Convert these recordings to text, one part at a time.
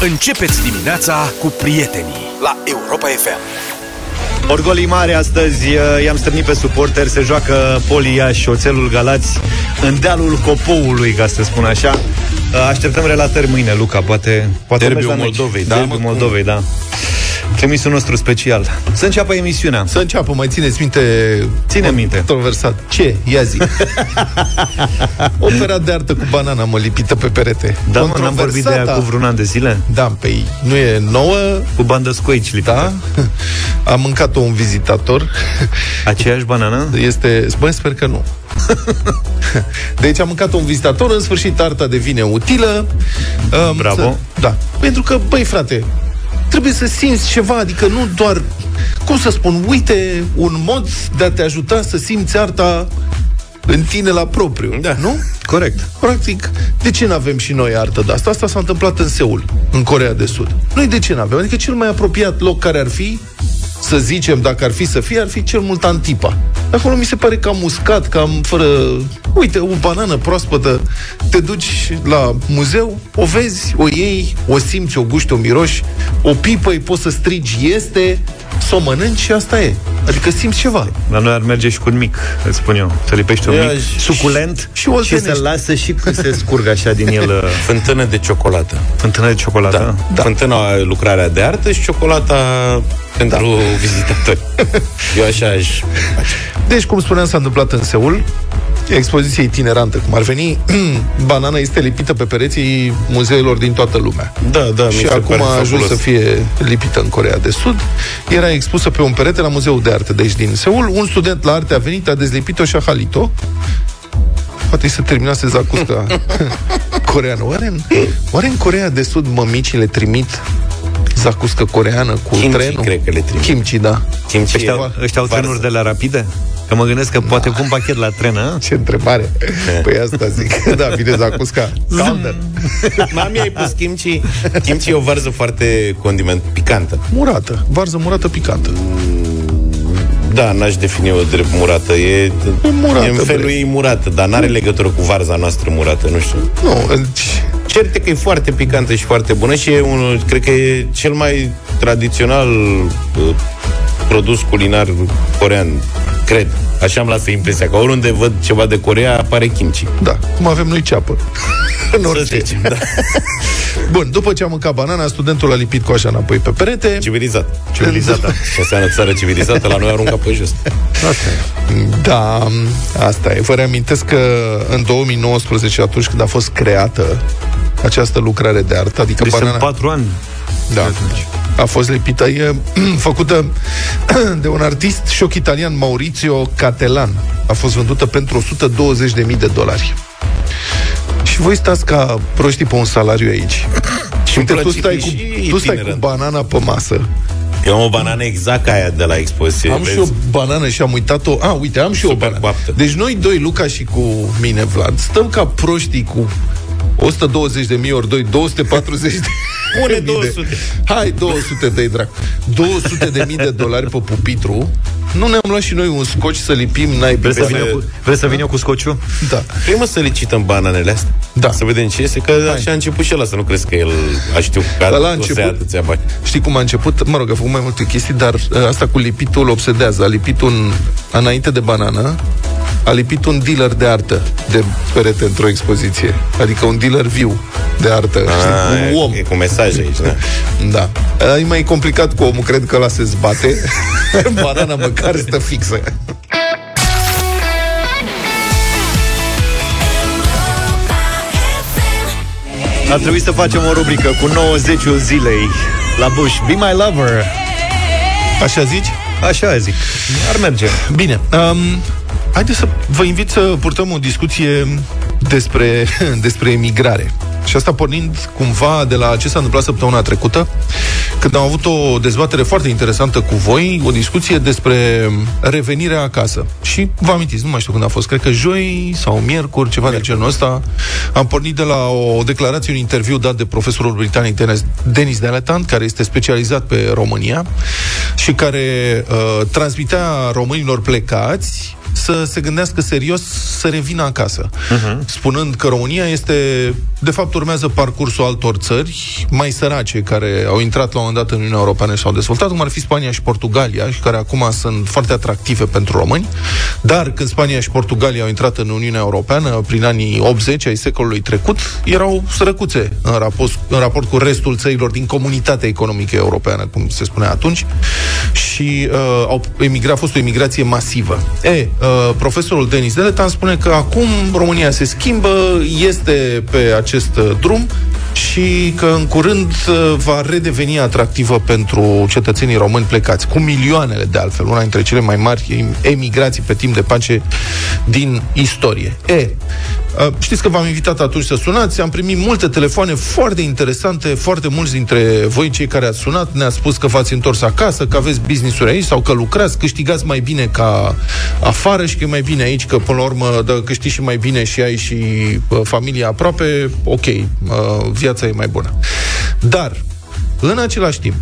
Începeți dimineața cu prietenii la Europa FM. Orgolii mare astăzi uh, i-am strânit pe suporteri Se joacă Polia și Oțelul Galați În dealul Copoului, ca să spun așa uh, Așteptăm relatări mâine, Luca Poate, poate Derbiul mergi la meci. Moldovei, da, Derbiul mă, Moldovei, da Trimisul nostru special Să înceapă emisiunea Să înceapă, mai țineți minte Ține minte. Controversat Ce? Ia zi Opera de artă cu banana mă lipită pe perete Da, mă, n-am vorbit de ea Controversata. cu vreun an de zile Da, pe nu e nouă Cu bandă scoici lipită Da? A mâncat-o un vizitator Aceeași banană? Este, bă, sper că nu Deci a mâncat un vizitator În sfârșit arta devine utilă um, Bravo. să- Da, pentru că, băi frate Trebuie să simți ceva, adică nu doar Cum să spun, uite Un mod de a te ajuta să simți arta În tine la propriu Da. Nu? Corect Practic, de ce nu avem și noi artă de asta? Asta s-a întâmplat în Seul, în Corea de Sud. Noi de ce nu avem? Adică cel mai apropiat loc care ar fi, să zicem, dacă ar fi să fie, ar fi cel mult Antipa. Acolo mi se pare cam uscat, cam fără... Uite, o banană proaspătă, te duci la muzeu, o vezi, o iei, o simți, o guști, o miroși, o pipă, îi poți să strigi, este, să o mănânci și asta e. Adică simți ceva. La noi ar merge și cu un mic, îți spun eu Să lipești un Ia mic, și- suculent și Și, oltenești. să lasă și că se scurgă așa din el uh, Fântână de ciocolată. Fântână de ciocolată Da. Fântâna lucrarea de artă și ciocolata pentru vizitatori. Eu așa aș face. Deci, cum spuneam, s-a întâmplat în Seul, expoziție itinerantă, cum ar veni, banana este lipită pe pereții muzeelor din toată lumea. Da, da, mi și se acum pare a ajuns fabulos. să fie lipită în Corea de Sud. Era expusă pe un perete la Muzeul de Arte, deci din Seul. Un student la arte a venit, a dezlipit-o și a halit-o. Poate să terminase zacusca coreană. Oare în, oare în Corea de Sud mămicile trimit zacuscă coreană cu Kimchi, trenul? cred că le trimit. Kimchi, da. Kimchi Ăștia, e ăștia au varză. trenuri de la rapide? Că mă gândesc că poate pun pachet la tren, a? Ce întrebare! Păi asta zic. Da, bine, Zacusca. Calder. Mami, ai pus kimchi. Kimchi e o varză foarte condiment picantă. Murată. Varză murată picantă. Da, n-aș defini-o drept murată. E, E murată, e în felul bre. ei murată, dar n-are legătură cu varza noastră murată, nu știu. Nu, deci, Cert e că e foarte picantă și foarte bună și e unul, cred că e cel mai tradițional uh, produs culinar corean, cred. Așa am lasă impresia, că oriunde văd ceva de Corea apare kimchi. da, cum avem noi ceapă. în Să orice. zicem, da. Bun, după ce a mâncat banana, studentul a lipit coașa înapoi pe perete. Civilizat. Civilizată. Ce înseamnă țară civilizată? La noi arunca pe jos. Da, asta e. Vă reamintesc că în 2019, atunci când a fost creată această lucrare de artă, adică Deci banana... sunt patru ani. Da. A fost lipită, e făcută de un artist șoc italian, Maurizio Catelan. A fost vândută pentru 120.000 de dolari. Și voi stați ca proștii pe un salariu aici. Și uite, tu place stai, că cu, e și tu stai cu itinerant. banana pe masă. Eu am o banană exact ca aia de la expoziție. Am și o banană și am uitat-o. A, uite, am și eu o Super banană. coaptă. Deci noi doi, Luca și cu mine, Vlad, stăm ca proștii cu 120 de mii ori 2, 240 de Pune mii de- 200. Hai, 200 de drac. 200 de mii de dolari pe pupitru. Nu ne-am luat și noi un scoci să lipim naibii Vreți să, pe vin eu mine? cu, vreți să vin eu cu scociu? Da. Vrei mă să licităm bananele astea? Da. Să vedem ce este, că așa a început și ăla, să nu crezi că el a știut că Ăla a o să ia început- atâția bani. Știi cum a început? Mă rog, a făcut mai multe chestii, dar uh, asta cu lipitul îl obsedează. A lipit un, înainte de banană, a lipit un dealer de artă de perete într-o expoziție. Adică un dealer viu de artă. Ah, știi? Un om. E cu mesaj aici, da. Da. E mai complicat cu omul, cred că ăla se zbate. Banana măcar stă fixă. Ar trebui să facem o rubrică cu 90 zilei la Bush. Be my lover. Așa zici? Așa zic. Ar merge. Bine. Um, haideți să vă invit să purtăm o discuție despre, despre emigrare. Și asta pornind cumva de la ce s-a întâmplat săptămâna trecută, când am avut o dezbatere foarte interesantă cu voi, o discuție despre revenirea acasă. Și vă amintiți, nu mai știu când a fost, cred că joi sau miercuri, ceva de genul ăsta, am pornit de la o declarație, un interviu dat de profesorul britanic Denis, Denis Deletant, care este specializat pe România și care uh, transmitea românilor plecați să se gândească serios să revină acasă, uh-huh. spunând că România este, de fapt, urmează parcursul altor țări mai sărace care au intrat la un moment dat în Uniunea Europeană și s-au dezvoltat, cum ar fi Spania și Portugalia, și care acum sunt foarte atractive pentru români, dar când Spania și Portugalia au intrat în Uniunea Europeană prin anii 80 ai secolului trecut, erau sărăcuțe în raport, în raport cu restul țărilor din comunitatea economică europeană, cum se spunea atunci, și uh, au emigrat, a fost o emigrație masivă. E, uh, profesorul Denis Deletan spune că acum România se schimbă, este pe acest uh, drum și că în curând uh, va redeveni atractivă pentru cetățenii români plecați, cu milioanele de altfel, una dintre cele mai mari emigrații pe timp de pace din istorie. E, uh, știți că v-am invitat atunci să sunați, am primit multe telefoane foarte interesante, foarte mulți dintre voi cei care ați sunat ne-ați spus că v-ați întors acasă, că aveți business-uri aici sau că lucrați, câștigați mai bine ca afară și că e mai bine aici, că până la urmă dă, câștigi și mai bine și ai și uh, familia aproape, ok, uh, viața e mai bună. Dar, în același timp,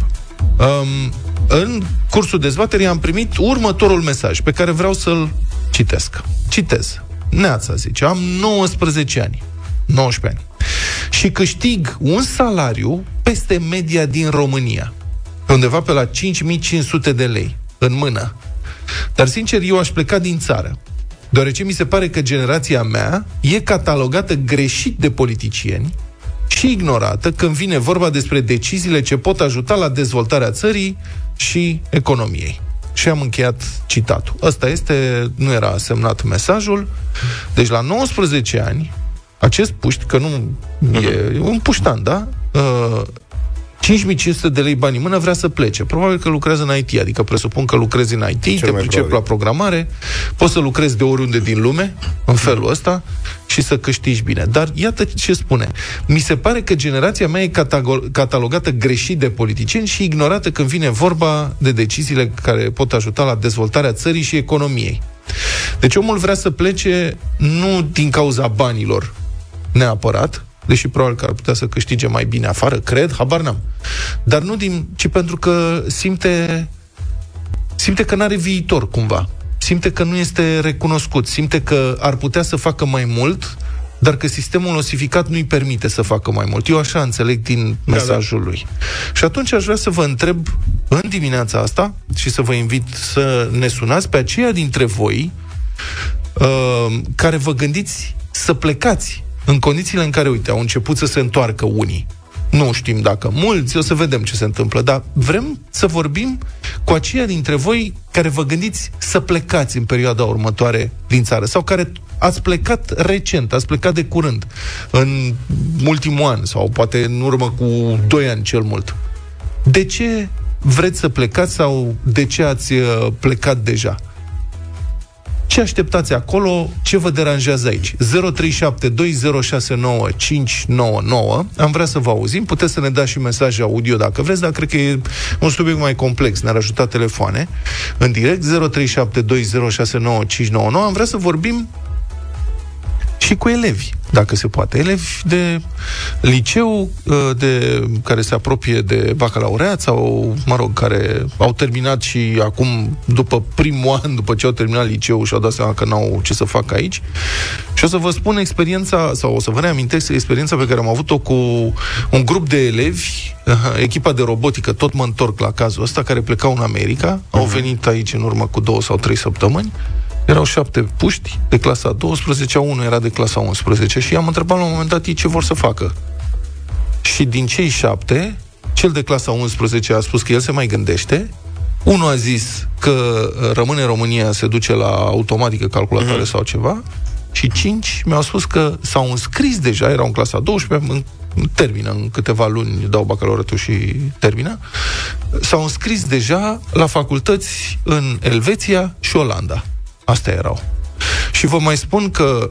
um, în cursul dezbaterii am primit următorul mesaj pe care vreau să-l citesc. Citez. Neața, zice, am 19 ani. 19 ani. Și câștig un salariu peste media din România. Undeva pe la 5500 de lei în mână. Dar, sincer, eu aș pleca din țară. Deoarece mi se pare că generația mea e catalogată greșit de politicieni și ignorată când vine vorba despre deciziile ce pot ajuta la dezvoltarea țării și economiei. Și am încheiat citatul. Ăsta este, nu era semnat mesajul. Deci la 19 ani, acest puști, că nu e, e un puștan, da? Uh, 5500 de lei bani în mână, vrea să plece. Probabil că lucrează în IT, adică presupun că lucrezi în IT, Cel te pricep la programare, poți să lucrezi de oriunde din lume, în felul ăsta, și să câștigi bine. Dar iată ce spune. Mi se pare că generația mea e catalogată greșit de politicieni și ignorată când vine vorba de deciziile care pot ajuta la dezvoltarea țării și economiei. Deci omul vrea să plece nu din cauza banilor neapărat, deși probabil că ar putea să câștige mai bine afară, cred, habar n-am. Dar nu din, ci pentru că simte simte că nu are viitor cumva. Simte că nu este recunoscut, simte că ar putea să facă mai mult, dar că sistemul osificat nu-i permite să facă mai mult. Eu așa înțeleg din mesajul da, da. lui. Și atunci aș vrea să vă întreb în dimineața asta și să vă invit să ne sunați pe aceia dintre voi uh, care vă gândiți să plecați în condițiile în care, uite, au început să se întoarcă unii, nu știm dacă mulți, o să vedem ce se întâmplă, dar vrem să vorbim cu aceia dintre voi care vă gândiți să plecați în perioada următoare din țară sau care ați plecat recent, ați plecat de curând, în ultimul an sau poate în urmă cu 2 ani cel mult. De ce vreți să plecați sau de ce ați uh, plecat deja? Ce așteptați acolo? Ce vă deranjează aici? 0372069599. Am vrea să vă auzim. Puteți să ne dați și mesaje audio dacă vreți, dar cred că e un subiect mai complex. Ne-ar ajuta telefoane în direct. 0372069599. Am vrea să vorbim și cu elevi, dacă se poate. Elevi de liceu, uh, de, care se apropie de bacalaureat sau, mă rog, care au terminat și acum, după primul an, după ce au terminat liceul și au dat seama că n-au ce să facă aici. Și o să vă spun experiența, sau o să vă reamintesc experiența pe care am avut-o cu un grup de elevi, uh, echipa de robotică, tot mă întorc la cazul ăsta, care plecau în America, uh-huh. au mhm. venit aici în urmă cu două sau trei săptămâni, erau șapte puști de clasa 12, unul era de clasa 11 și i-am întrebat la un moment dat ei ce vor să facă. Și din cei șapte, cel de clasa 11 a spus că el se mai gândește, unul a zis că uh, rămâne în România, se duce la automatică calculatoare uh-huh. sau ceva, și cinci mi-au spus că s-au înscris deja, erau în clasa 12, în, termină, în câteva luni dau bacalaureatul și termină, s-au înscris deja la facultăți în Elveția și Olanda. Astea erau. Și vă mai spun că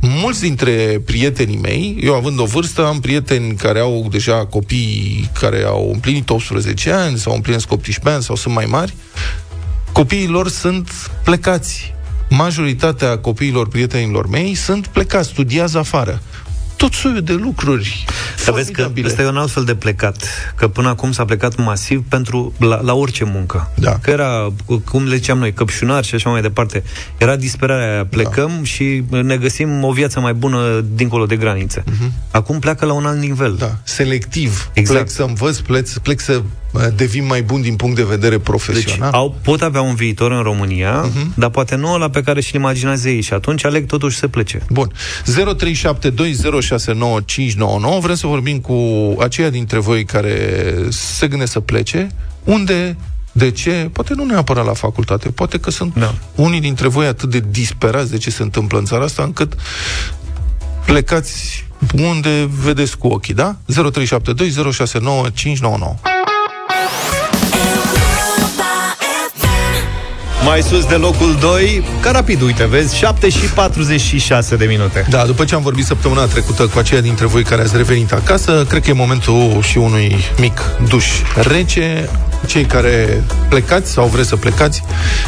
mulți dintre prietenii mei, eu având o vârstă, am prieteni care au deja copii care au împlinit 18 ani sau împlinesc 18 ani sau sunt mai mari, copiii lor sunt plecați. Majoritatea copiilor prietenilor mei sunt plecați, studiază afară. Tot soiul de lucruri. Să vezi că ăsta e un alt fel de plecat. Că până acum s-a plecat masiv pentru la, la orice muncă. Da. Că era, cum le ziceam noi, căpșunar și așa mai departe. Era disperarea aia. Plecăm da. și ne găsim o viață mai bună dincolo de granițe. Uh-huh. Acum pleacă la un alt nivel. Da. Selectiv. Exact. Plec să învăț, plec, plec să devin mai bun din punct de vedere profesional. Deci au, pot avea un viitor în România, uh-huh. dar poate nu la pe care și-l imaginează ei și atunci aleg totuși să plece. Bun. 0372069599 Vrem să vorbim cu aceia dintre voi care se gândesc să plece. Unde de ce? Poate nu neapărat la facultate, poate că sunt da. unii dintre voi atât de disperați de ce se întâmplă în țara asta, încât plecați unde vedeți cu ochii, da? 0372069599 Mai sus de locul 2, ca rapid, uite, vezi, 7 și 46 de minute. Da, după ce am vorbit săptămâna trecută cu aceia dintre voi care ați revenit acasă, cred că e momentul și unui mic duș rece. Cei care plecați sau vreți să plecați,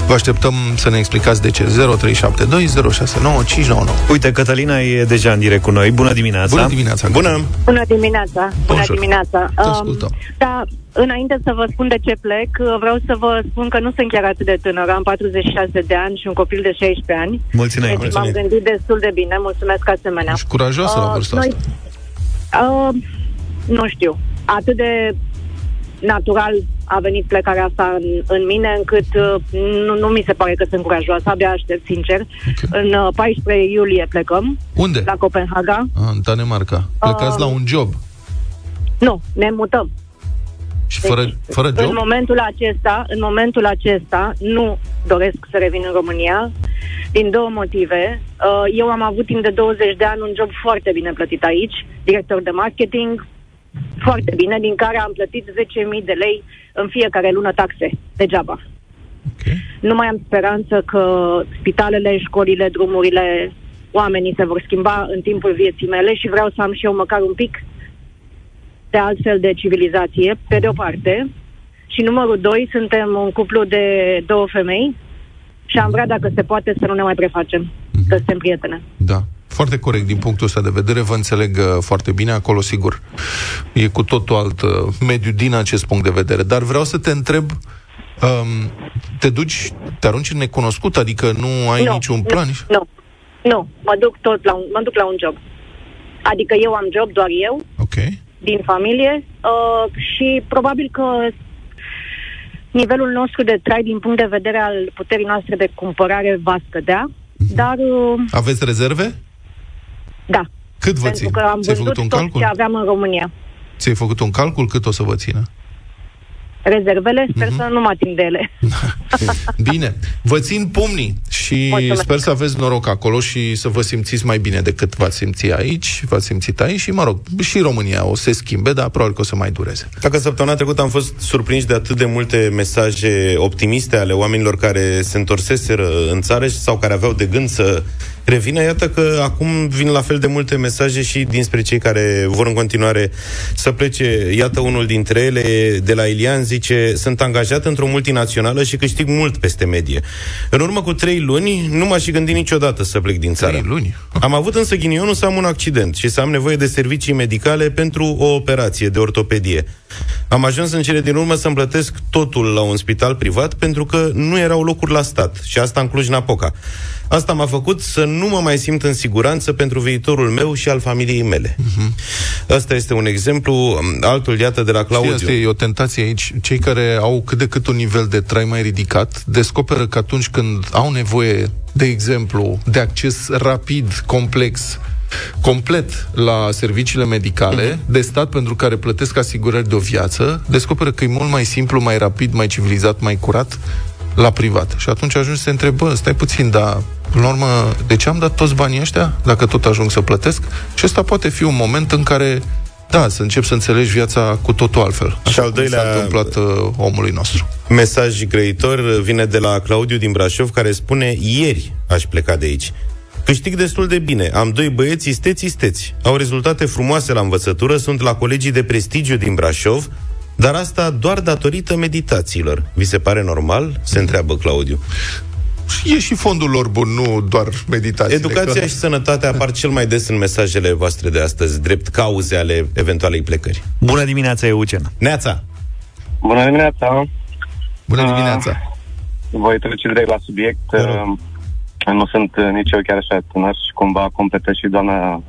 vă așteptăm să ne explicați de ce. 0372 069 599. Uite, Cătălina e deja în direct cu noi. Bună dimineața! Bună dimineața! Bună! Bună dimineața! Bună Bonjour. dimineața! Te ascultăm. Um, da, Înainte să vă spun de ce plec, vreau să vă spun că nu sunt chiar atât de tânără. Am 46 de ani și un copil de 16 ani. Mulțumesc! Deci m-am gândit destul de bine. Mulțumesc asemenea. Și curajoasă uh, la vârsta noi, asta. Uh, nu știu. Atât de natural a venit plecarea asta în, în mine, încât uh, nu, nu mi se pare că sunt curajoasă, abia aștept, sincer. Okay. În uh, 14 iulie plecăm. Unde? La Copenhaga. Ah, în Danemarca. Plecați uh, la un job. Nu, ne mutăm. Și fără, deci, fără job? În momentul acesta, în momentul acesta, nu doresc să revin în România, din două motive. Uh, eu am avut timp de 20 de ani un job foarte bine plătit aici, director de marketing, foarte bine, din care am plătit 10.000 de lei în fiecare lună taxe, degeaba. Okay. Nu mai am speranță că spitalele, școlile, drumurile, oamenii se vor schimba în timpul vieții mele și vreau să am și eu măcar un pic de altfel de civilizație, pe de o parte. Și numărul doi, suntem un cuplu de două femei și am vrea, dacă se poate, să nu ne mai prefacem, mm-hmm. că suntem prietene. Da. Foarte corect din punctul ăsta de vedere, vă înțeleg uh, foarte bine, acolo sigur e cu totul alt uh, mediu din acest punct de vedere. Dar vreau să te întreb, um, te duci, te arunci în necunoscut, adică nu ai nu, niciun plan? Nu, nu, nu, mă duc tot la un, mă duc la un job. Adică eu am job, doar eu, Ok. din familie uh, și probabil că nivelul nostru de trai din punct de vedere al puterii noastre de cumpărare va scădea, dar uh, Aveți rezerve? Da, Cât vă pentru țin? că am Ți-ai vândut făcut un tot calcul? ce aveam în România. Ți-ai făcut un calcul cât o să vă țină? Rezervele, sper Mhm. să nu mă ating de ele. Bine, vă țin pumnii și Mulțumesc. sper să aveți noroc acolo și să vă simțiți mai bine decât v-ați simțit aici, v-ați simțit aici și, mă rog, și România o să se schimbe, dar probabil că o să mai dureze. Dacă săptămâna trecută am fost surprinși de atât de multe mesaje optimiste ale oamenilor care se întorseseră în țară sau care aveau de gând să revină, iată că acum vin la fel de multe mesaje și dinspre cei care vor în continuare să plece. Iată unul dintre ele, de la Ilian, zice, sunt angajat într-o multinațională și câștig mult peste medie. În urmă cu trei luni, nu m-aș fi gândit niciodată să plec din țară. Trei luni? Am avut însă ghinionul să am un accident și să am nevoie de servicii medicale pentru o operație de ortopedie. Am ajuns în cele din urmă să-mi plătesc totul la un spital privat pentru că nu erau locuri la stat și asta în Cluj-Napoca. Asta m-a făcut să nu mă mai simt în siguranță pentru viitorul meu și al familiei mele. Uh-huh. Asta este un exemplu, altul iată de la Știi, Claudiu. asta e o tentație aici. Cei care au cât de cât un nivel de trai mai ridicat descoperă că atunci când au nevoie, de exemplu, de acces rapid, complex, complet la serviciile medicale uh-huh. de stat pentru care plătesc asigurări de o viață, descoperă că e mult mai simplu, mai rapid, mai civilizat, mai curat la privat. Și atunci ajungi să te întrebi, bă, stai puțin, dar până la urmă, de ce am dat toți banii ăștia dacă tot ajung să plătesc? Și ăsta poate fi un moment în care da, să încep să înțelegi viața cu totul altfel. Și al cum doilea- s-a întâmplat uh, omului nostru. Mesaj grăitor vine de la Claudiu din Brașov, care spune Ieri aș pleca de aici. Câștig destul de bine. Am doi băieți isteți, isteți. Au rezultate frumoase la învățătură, sunt la colegii de prestigiu din Brașov, dar asta doar datorită meditațiilor. Vi se pare normal? Se întreabă Claudiu. e și fondul lor bun, nu doar meditație. Educația și sănătatea apar cel mai des în mesajele voastre de astăzi, drept cauze ale eventualei plecări. Bună dimineața, Eugen. Neața! Bună dimineața! Bună Ah. dimineața! Voi trece direct la subiect. Te rog. Uh, Nu sunt uh, nici eu chiar așa tânăr și cumva completă și doamna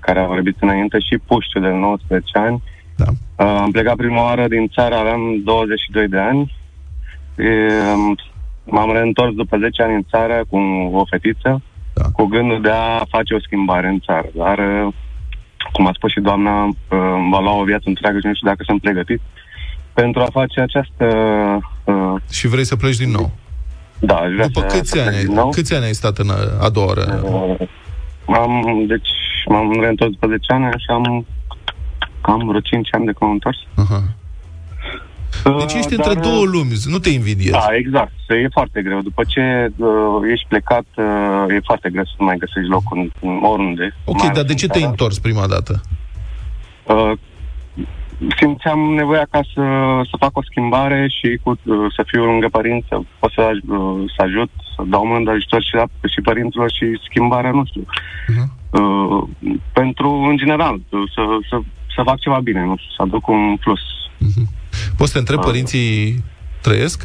care a vorbit înainte și puștiu de 19 ani. Da. Uh, Am plecat prima oară din țară, aveam 22 de ani. E, M-am reîntors după 10 ani în țară cu o fetiță, Da. cu gândul de a face o schimbare în țară. Dar, uh, cum a spus și doamna, uh, va lua o viață întreagă și nu știu dacă sunt pregătit pentru a face această... uh, Și vrei să pleci din nou. Da, aș vrea După să, câți să ani, plec ai, din nou. câți ani ai stat în a, a doua oră? Uh, am, deci, m-am reîntors după 10 ani și am cam vreo 5 ani de când m-am întors. Aha. Deci ești între Dar, două lumi, nu te invidiezi. Da, exact. E foarte greu. După ce uh, ești plecat, uh, e foarte greu să mai găsești loc în, în oriunde. Ok, mai ales dar de în ce te-ai țară. întors prima dată? Uh, simțeam nevoia ca să, să fac o schimbare și cu, uh, să fiu lângă părinți, să pot să, aj- uh, să ajut, să dau mână de ajutor și, la, și părinților și schimbarea, nu știu. Uh-huh. Uh, pentru, în general, uh, să, să, să fac ceva bine, nu știu, să aduc un plus. Poți să te întrebi, Ah. părinții trăiesc?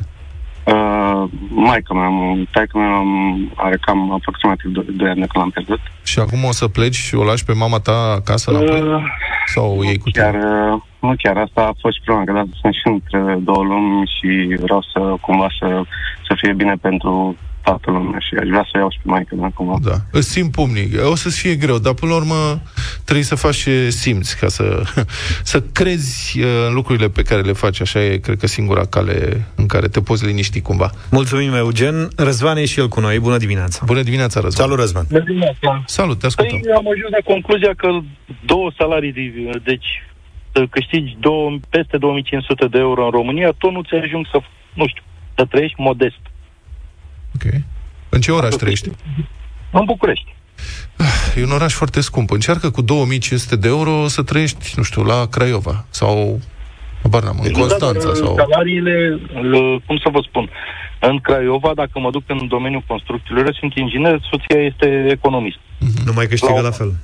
Uh, maica mea, taică mea am- are cam aproximativ 2 ani de când l-am pierdut. Și acum o să pleci și o lași pe mama ta acasă la plec? Uh, Sau o iei cu chiar, tine? uh, nu chiar, asta a fost și prima, că da, sunt și între două lumi și vreau să cumva să, să fie bine pentru toată lumea și aș vrea să o iau și pe maică mea cumva. Da. Îți simt pumnii. O să-ți fie greu, dar până la urmă trebuie să faci ce simți, ca să, să crezi uh, în lucrurile pe care le faci. Așa e, cred că, singura cale în care te poți liniști cumva. Mulțumim, Eugen. Răzvan e și el cu noi. Bună dimineața. Bună dimineața, Răzvan. Salut, Răzvan! Bună dimineața. Salut, te ascultăm. Păi am ajuns la concluzia că două salarii, de, deci să câștigi două, peste 2500 de euro în România, tot nu ți ajung să, nu știu, să trăiești modest. Ok. În ce oraș trăiești? În București. E un oraș foarte scump. Încearcă cu 2500 de euro să trăiești, nu știu, la Craiova sau habar n-am, în Constanța Dar, sau... Salariile, l- cum să vă spun, în Craiova, dacă mă duc în domeniul construcțiilor, sunt inginer, soția este economist. Nu mai câștigă La- la fel.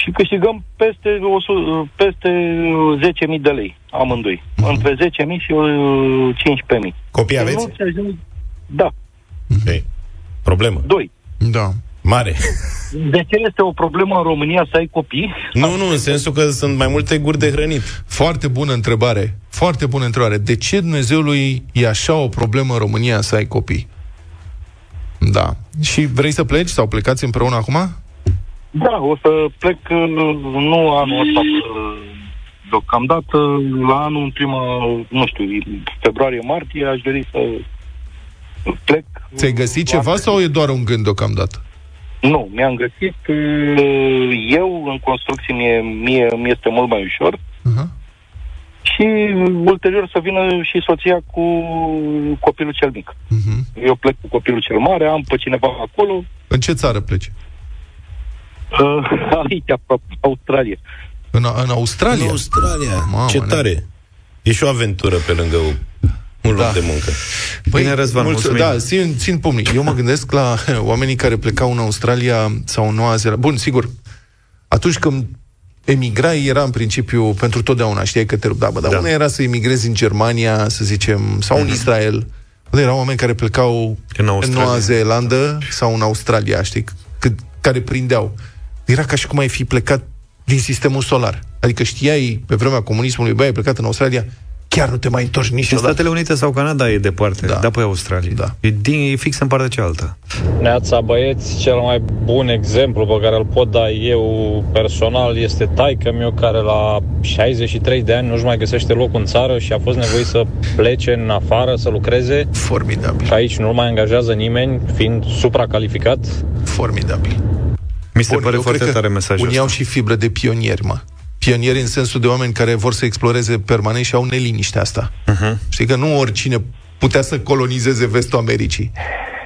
Și câștigăm peste, 100, peste 10.000 de lei, amândoi. Mhm. Între 10.000 și uh, 15.000. Copii aveți? Nu ți ajung... Da, Ei, problemă. doi. Da. Mare. De ce este o problemă în România să ai copii? Nu, nu, în sensul că sunt mai multe guri de hrănit. Foarte bună întrebare. Foarte bună întrebare. De ce Dumnezeului e așa o problemă în România să ai copii? Da. Și vrei să pleci sau plecați împreună acum? Da, o să plec uh, nu anul ăsta uh, deocamdată, la anul în prima, nu știu, februarie-martie, aș dori să plec. Ți-ai găsit ceva sau e doar un gând deocamdată? Nu, mi-am găsit. uh, Eu, în construcții, mie, mie mi este mult mai ușor. Uh-huh. Și ulterior să vină și soția cu copilul cel mic. Uh-huh. Eu plec cu copilul cel mare, am pe cineva acolo, În ce țară pleci? uh, aici, aproape, Australia. În, în Australia? În Australia. Mamă, Ce ne- tare. E și o aventură pe lângă un loc Da. de muncă. Bine, Răzvan, mulțumim. Da, țin, țin pumnii. Eu mă gândesc la oamenii care plecau în Australia sau în Noua Zeelandă. Bun, sigur, atunci când emigrai era în principiu pentru totdeauna, știai că te rup. Da, bă, dar Da. da. una era să emigrezi în Germania, să zicem, sau în Israel. Unde erau oameni care plecau În în Australia. Noua Zeelandă sau în Australia, știi, cât, care prindeau. Era ca și cum ai fi plecat din sistemul solar. Adică știai pe vremea comunismului, băi, ai plecat în Australia, chiar nu te mai întorci În niciodată. Statele Unite sau Canada e departe, Da. da, da pe Australia. Da. E, din, e fix în partea cealaltă. Neața băieți, cel mai bun exemplu pe care îl pot da eu personal este taică meu care la 63 de ani nu-și mai găsește loc în țară și a fost nevoit să plece în afară să lucreze Formidabil, și aici nu mai angajează nimeni, fiind supracalificat. formidabil. Mi se Bun, pare eu foarte cred că tare mesajul Unii au ăsta. și fibră de pionieri, mă. Pionieri în sensul de oameni care vor să exploreze permanent și au neliniștea asta. Uh-huh. Știi că nu oricine putea să colonizeze vestul Americii.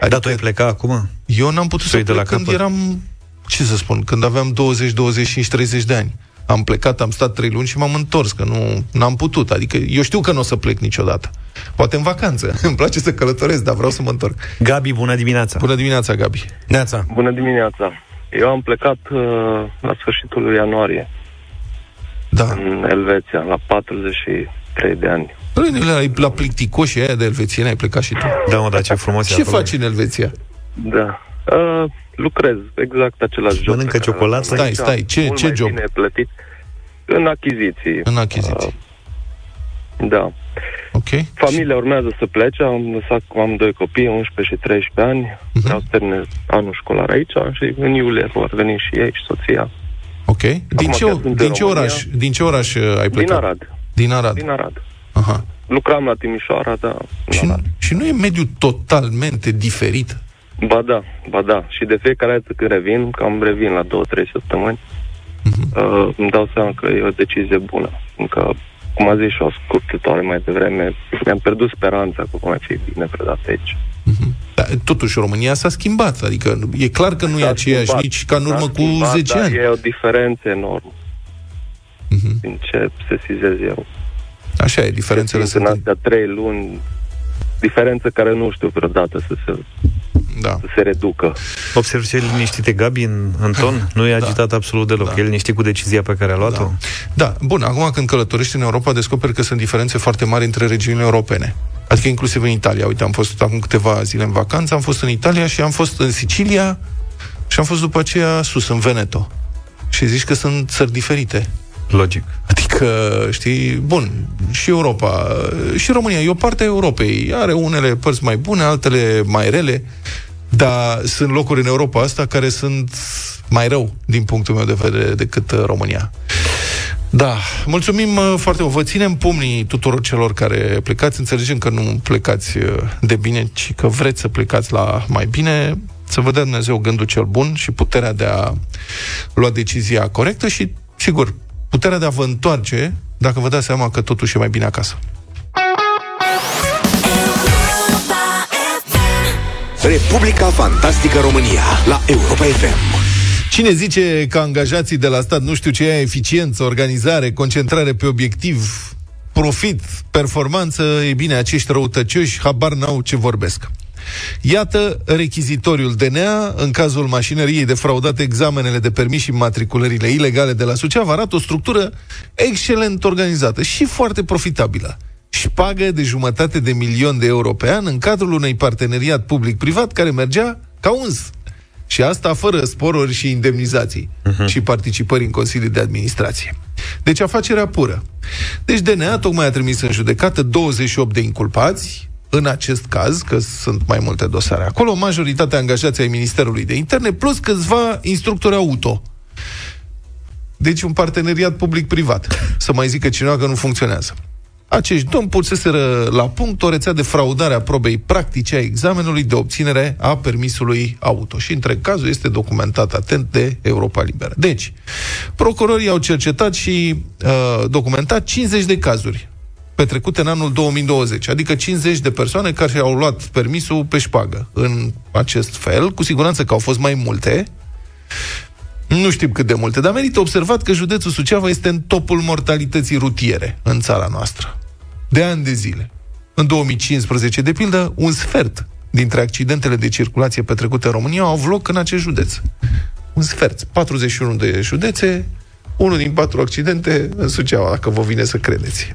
Da, tu ai plecat acum? Eu n-am putut Să să iei de plec la când capăt. eram, ce să spun, când aveam 20, 25, 30 de ani. Am plecat, am stat trei luni și m-am întors, că nu n-am putut. Adică eu știu că nu o să plec niciodată. Poate în vacanță. Îmi place să călătoresc, dar vreau să mă întorc. Gabi, bună dimineața! Bună dimineața, Gabi. Neața. Bună dimineața! Eu am plecat uh, la sfârșitul lui ianuarie Da. în Elveția, la 43 de ani. Băi, la, la plicticoșii aia de elvețieni ai plecat și tu. Da, mă, dar ce frumos e Ce acolo. faci în Elveția? Da. Uh, lucrez exact același job. Mănâncă pe care ciocolată? l-am aici, Stai, stai, ce- mult ce mai job? Bine plătit. În achiziții. În achiziții. Uh, da. Ok. Familia urmează să plece, am lăsat, am doi copii, 11 și 13 ani, Mhm. vreau să termine anul școlar aici și în iulie vor veni și ei și soția. Ok. Din Acum ce, chiar sunt în din ce România. oraș, din ce oraș uh, ai Din plecat? Arad. Din Arad. Din Arad. Aha. Lucram la Timișoara, da. în Și, Arad. și nu e mediul totalmente diferit? Ba da, ba da. Și de fiecare dată când revin, cam revin la două, trei săptămâni, Mhm. uh, îmi dau seama că e o decizie bună. Încă, cum a zis și o scurtătoare mai devreme, mi-am pierdut speranța că vom fi bine predat aici. Dar, totuși, România s-a schimbat. Adică e clar că nu e S-a aceeași schimbat, nici ca în s-a urmă cu schimbat, 10 dar ani. e o diferență enormă. Mhm. Din ce sesizez eu. Așa e, diferențele Fiind sunt... în astea trei luni, diferență care nu știu vreodată să se, Da. să se reducă. Observ ce liniștite Gabi în, în ton? Nu e agitat absolut deloc. Da. E liniștit cu decizia pe care a luat-o? Da, bun, acum când călătorești în Europa, descoperi că sunt diferențe foarte mari între regiunile europene. Adică inclusiv în Italia. Uite, am fost acum câteva zile în vacanță, am fost în Italia și am fost în Sicilia și am fost după aceea sus, în Veneto. Și zici că sunt țări diferite. Logic. Adică, știi, bun, și Europa, și România, e o parte a Europei. Are unele părți mai bune, altele mai rele, dar sunt locuri în Europa asta care sunt mai rău, din punctul meu de vedere, decât uh, România. Da, mulțumim uh, foarte mult. Vă ținem pumnii tuturor celor care plecați. Înțelegem că nu plecați uh, de bine, ci că vreți să plecați la mai bine. Să vă dea Dumnezeu gândul cel bun și puterea de a lua decizia corectă și, sigur, puterea de a vă întoarce dacă vă dați seama că totuși e mai bine acasă. Republica Fantastică România la Europa FM. Cine zice că angajații de la stat nu știu ce e eficiență, organizare, concentrare pe obiectiv, profit, performanță, e bine, acești răutăcioși habar n-au ce vorbesc. Iată rechizitoriul DNA în cazul mașinăriei de fraudat examenele de permis și matriculările ilegale de la Suceava arată o structură excelent organizată și foarte profitabilă. Șpagă de jumătate de milion de euro pe an în cadrul unui parteneriat public-privat care mergea ca uns. Și asta fără sporuri și indemnizații uh-huh. și participări în Consiliul de Administrație. Deci afacerea pură. Deci DNA tocmai a trimis în judecată 28 de inculpați, în acest caz, că sunt mai multe dosare acolo, majoritatea angajații ai Ministerului de Interne, plus câțiva instructori auto. Deci un parteneriat public-privat. Să mai zică cineva că nu funcționează. Acești domni puseseră la punct o rețea de fraudare a probei practice a examenului de obținere a permisului auto. Și între cazul este documentat atent de Europa Liberă. Deci, procurorii au cercetat și uh, documentat 50 de cazuri petrecute în anul 2020, adică 50 de persoane care au luat permisul pe șpagă. În acest fel, cu siguranță că au fost mai multe, nu știm cât de multe, dar merită observat că județul Suceava este în topul mortalității rutiere în țara noastră. De ani de zile. În 2015, de pildă, un sfert dintre accidentele de circulație petrecute în România au avut loc în acest județ. Un sfert. 41 de județe, unul din patru accidente în Suceava, dacă vă vine să credeți.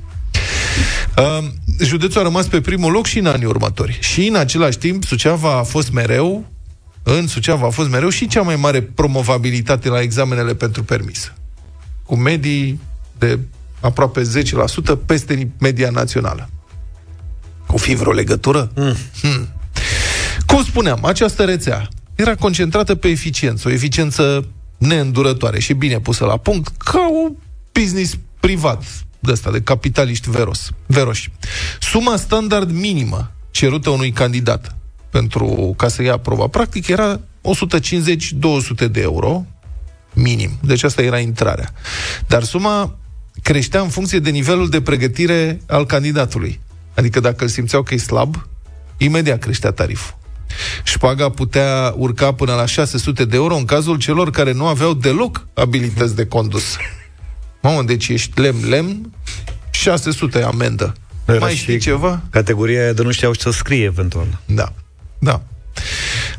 Uh, județul a rămas pe primul loc și în anii următori. Și în același timp, Suceava a fost mereu, în Suceava a fost mereu și cea mai mare promovabilitate la examenele pentru permis. Cu medii de aproape 10% peste media națională. Cu fi vreo legătură? Mm. Hmm. Cum spuneam, această rețea era concentrată pe eficiență, o eficiență neîndurătoare și bine pusă la punct, ca o business privat de ăsta, de capitaliști veros, veroși. Suma standard minimă cerută unui candidat pentru ca să ia proba practic era 150-200 de euro minim. Deci asta era intrarea. Dar suma creștea în funcție de nivelul de pregătire al candidatului. Adică dacă îl simțeau că e slab, imediat creștea tariful. Șpaga putea urca până la 600 de euro în cazul celor care nu aveau deloc abilități de condus. Mamă, deci ești lemn-lemn, 600 amendă. Era Mai și știi ceva? Categoria aia de nu știau ce să scrie eventual. Da. Da.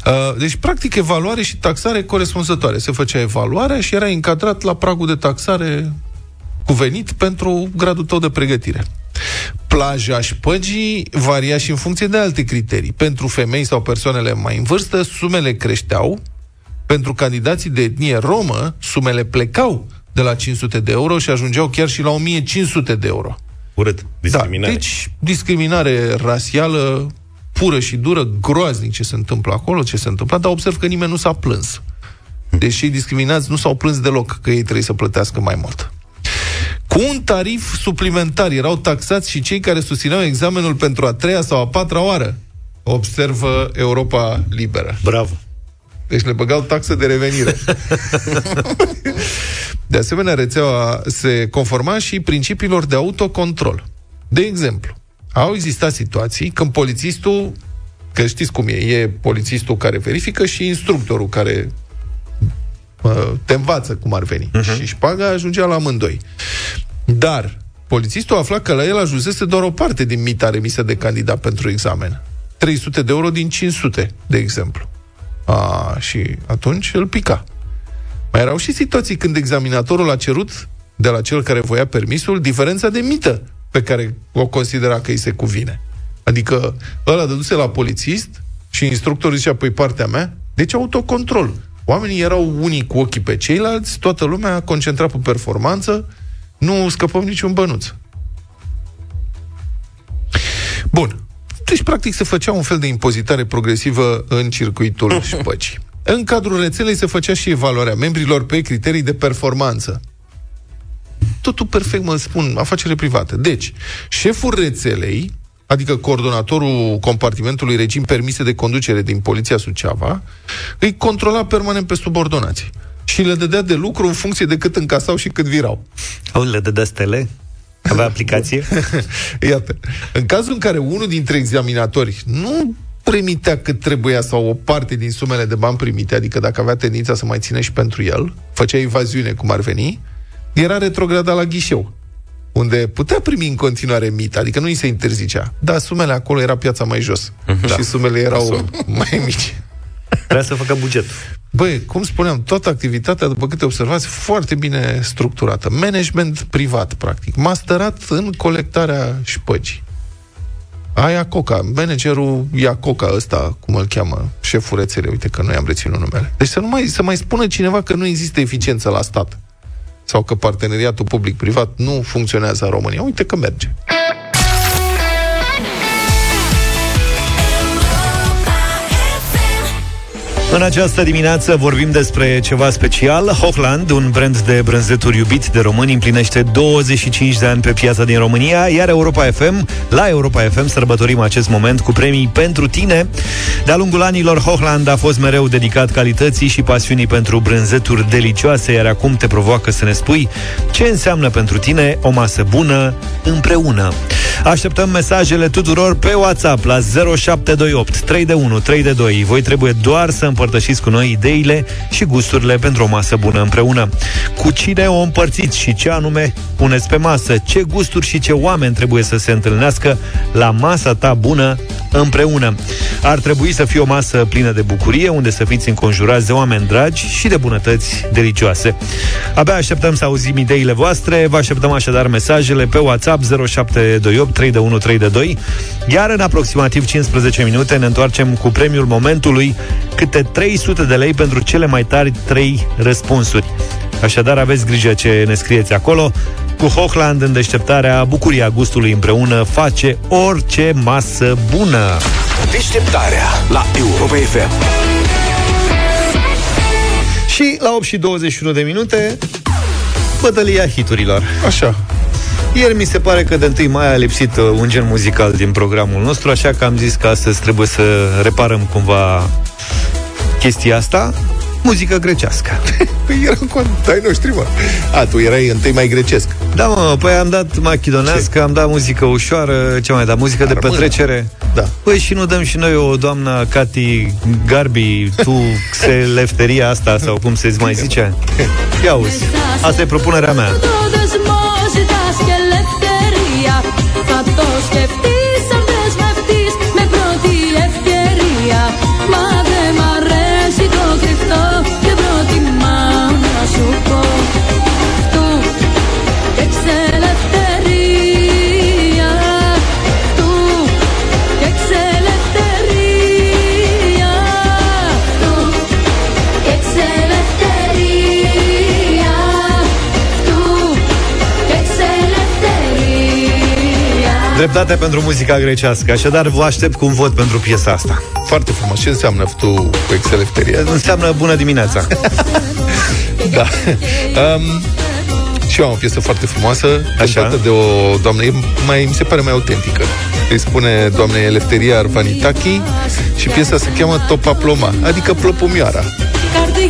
Uh, Deci, practic, evaluare și taxare corespunzătoare. Se făcea evaluarea și era încadrat la pragul de taxare cuvenit pentru gradul tău de pregătire. Plaja șpăgii varia și în funcție de alte criterii. Pentru femei sau persoanele mai în vârstă, sumele creșteau. Pentru candidații de etnie romă, sumele plecau de la 500 de euro și ajungeau chiar și la 1500 de euro. Urât. Discriminare. Da, deci discriminare rasială pură și dură, groaznic ce se întâmplă acolo, ce se întâmplă, dar observ că nimeni nu s-a plâns. Deși cei discriminați nu s-au plâns deloc că ei trebuie să plătească mai mult. Cu un tarif suplimentar erau taxați și cei care susțineau examenul pentru a treia sau a patra oară. Observă Europa Liberă. Bravo. Deci le băgau taxă de revenire. de asemenea, rețeaua se conforma și principiilor de autocontrol. De exemplu, au existat situații când polițistul, că știți cum e, e polițistul care verifică și instructorul care uh, te învață cum ar veni. Uh-huh. Și șpaga ajungea la amândoi. Dar polițistul afla că la el ajunsese doar o parte din mita remisă de candidat pentru examen. 300 de euro din 500, de exemplu. A, și atunci îl pica. Mai erau și situații când examinatorul a cerut de la cel care voia permisul diferența de mită pe care o considera că îi se cuvine. Adică ăla dăduse la polițist și instructorul zicea, păi partea mea, deci autocontrol. Oamenii erau unii cu ochii pe ceilalți, toată lumea a concentrat pe performanță, nu scăpăm niciun bănuț. Bun. Deci, practic, se făcea un fel de impozitare progresivă în circuitul șpăcii. În cadrul rețelei se făcea și evaluarea membrilor pe criterii de performanță. Totul perfect, mă spun, afacere privată. Deci, șeful rețelei, adică coordonatorul compartimentului regim permise de conducere din Poliția Suceava, îi controla permanent pe subordonații și le dădea de lucru în funcție de cât încasau și cât virau. Au le dădea stele? Avea aplicație? Iată. În cazul în care unul dintre examinatori nu primitea cât trebuia sau o parte din sumele de bani primite, adică dacă avea tendința să mai ține și pentru el, făcea evaziune cum ar veni, era retrogradat la ghișeu unde putea primi în continuare mit, adică nu îi se interzicea, dar sumele acolo era piața mai jos Mhm. și Da. sumele erau mai mici. Trebuia să facă buget. Băi, cum spuneam, toată activitatea, după câte observați, foarte bine structurată. Management privat, practic. Masterat în colectarea șpăgii. Aia Coca, managerul Iacoca ăsta, cum îl cheamă, șeful rețelei, uite că noi am reținut numele. Deci să, nu mai, să mai spună cineva că nu există eficiență la stat sau că parteneriatul public-privat nu funcționează în România. Uite că merge. În această dimineață vorbim despre ceva special. Hochland, un brand de brânzeturi iubit de români, împlinește 25 de ani pe piața din România, iar Europa FM, la Europa FM sărbătorim acest moment cu premii pentru tine. De-a lungul anilor, Hochland a fost mereu dedicat calității și pasiunii pentru brânzeturi delicioase, iar acum te provoacă să ne spui ce înseamnă pentru tine o masă bună împreună. Așteptăm mesajele tuturor pe WhatsApp la 0728 3 de 1 3 de 2. Voi trebuie doar să împărtășiți cu noi ideile și gusturile pentru o masă bună împreună. Cu cine o împărțiți și ce anume puneți pe masă? Ce gusturi și ce oameni trebuie să se întâlnească la masa ta bună împreună? Ar trebui să fie o masă plină de bucurie, unde să fiți înconjurați de oameni dragi și de bunătăți delicioase. Abia așteptăm să auzim ideile voastre, vă așteptăm așadar mesajele pe WhatsApp 0728 3 de 1 3 de 2, iar în aproximativ 15 minute ne întoarcem cu premiul momentului câte 300 de lei pentru cele mai tari 3 răspunsuri. Așadar, aveți grijă ce ne scrieți acolo. Cu Hochland în deșteptarea, bucuria gustului împreună face orice masă bună. Deșteptarea la Europa FM. Și la 8 și 21 de minute, bătălia hiturilor. Așa. Ieri mi se pare că de 1 mai a lipsit uh, un gen muzical din programul nostru, așa că am zis că astăzi trebuie să reparăm cumva chestia asta. muzică grecească. Păi era cu ai noștri, mă. A, tu erai întâi mai grecesc. Da, mă, păi am dat machidonească, am dat muzică ușoară, ce mai dat, muzică Dar de rămână. petrecere. Da. Păi și nu dăm și noi o doamna Cati Garbi, tu xelefteria asta, sau cum se mai zice? Ia uzi, asta e propunerea mea. Το δεσμό ζητάς και ελευθερία Θα το σκεφτείς Dreptate pentru muzica grecească, așadar vă aștept cu un vot pentru piesa asta. Foarte frumos. Ce înseamnă tu cu excelefteria? Înseamnă bună dimineața. Da. Um, și eu am o piesă foarte frumoasă, Așa. cântată de o doamnă, e mai, mi se pare mai autentică. Îi spune doamnei Elefteria Arvanitaki și piesa se cheamă Topaploma, adică plăpumioara. Η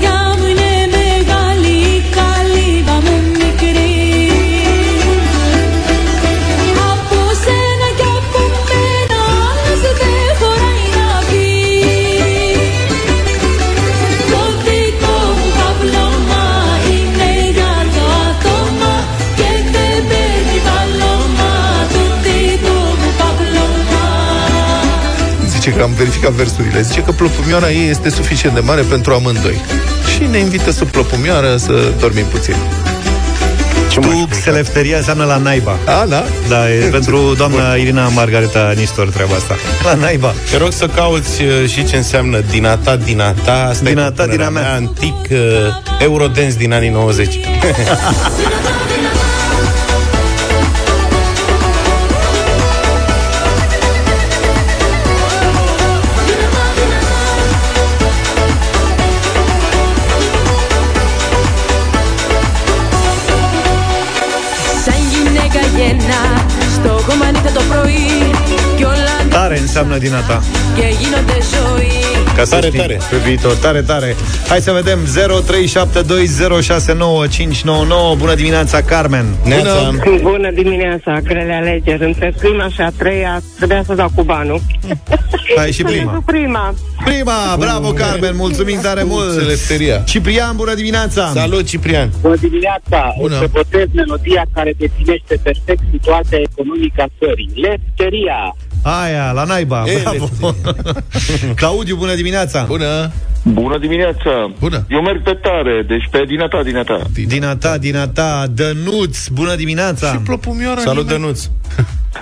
că am verificat versurile. Zice că plăpumioara ei este suficient de mare pentru amândoi. Și ne invită sub plăpumioară să dormim puțin. Ce Tu xelefteria înseamnă la naiba. A, da? Da, e pentru doamna Irina Margareta Nistor treaba asta. La naiba. Te rog să cauți uh, și ce înseamnă dinata, dinata, asta e Dinata, propunerea dinamea. mea, antic uh, Eurodance din anii 90. înseamnă din a ta. Ca să tare, știi, tare. Pe viitor, tare, tare. Hai să vedem 0372069599. Bună dimineața, Carmen. Bună, Bună dimineața, grele alegeri. Între prima și a treia trebuia să dau cu banul. Hai și prima. prima. Prima, bravo, Carmen. Mulțumim tare mult. Selepteria. Ciprian, bună dimineața. Salut, Ciprian. Bună dimineața. Bună. O să votez melodia care definește perfect situația economică a țării. Lefteria. Aia, la naiba. E, Bravo. Claudiu, bună dimineața. Bună! Bună dimineața! Bună! Eu merg pe tare, deci pe din a ta, din a ta. Din a ta, din a ta, Dănuț, bună dimineața. Și plăpumioara Salut, nimeni- Dănuț!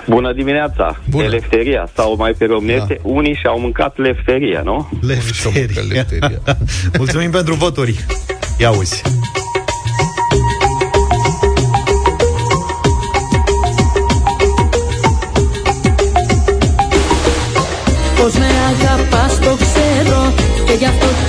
Bună dimineața! Bună. De lefteria, sau mai pe românește, Da. unii și-au mâncat lefteria, nu? Lefteria. Lefteria. Mulțumim pentru voturi. Ia uzi. ella fue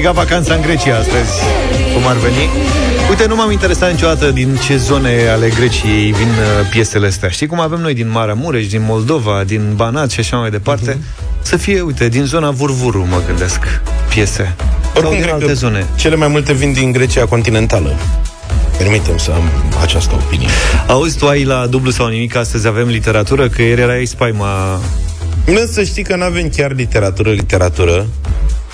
câștigat vacanța în Grecia astăzi, cum ar veni. Uite, nu m-am interesat niciodată din ce zone ale Greciei vin uh, piesele astea. Știi cum avem noi din Marea Mureș, din Moldova, din Banat și așa mai departe? Să fie, uite, din zona Vurvuru, mă gândesc, piese. Sau Oricum, din cred alte că zone. cele mai multe vin din Grecia continentală. Permitem să am această opinie. Auzi, tu ai la dublu sau nimic, astăzi avem literatură, că ieri era spaima... Nu să știi că nu avem chiar literatură, literatură.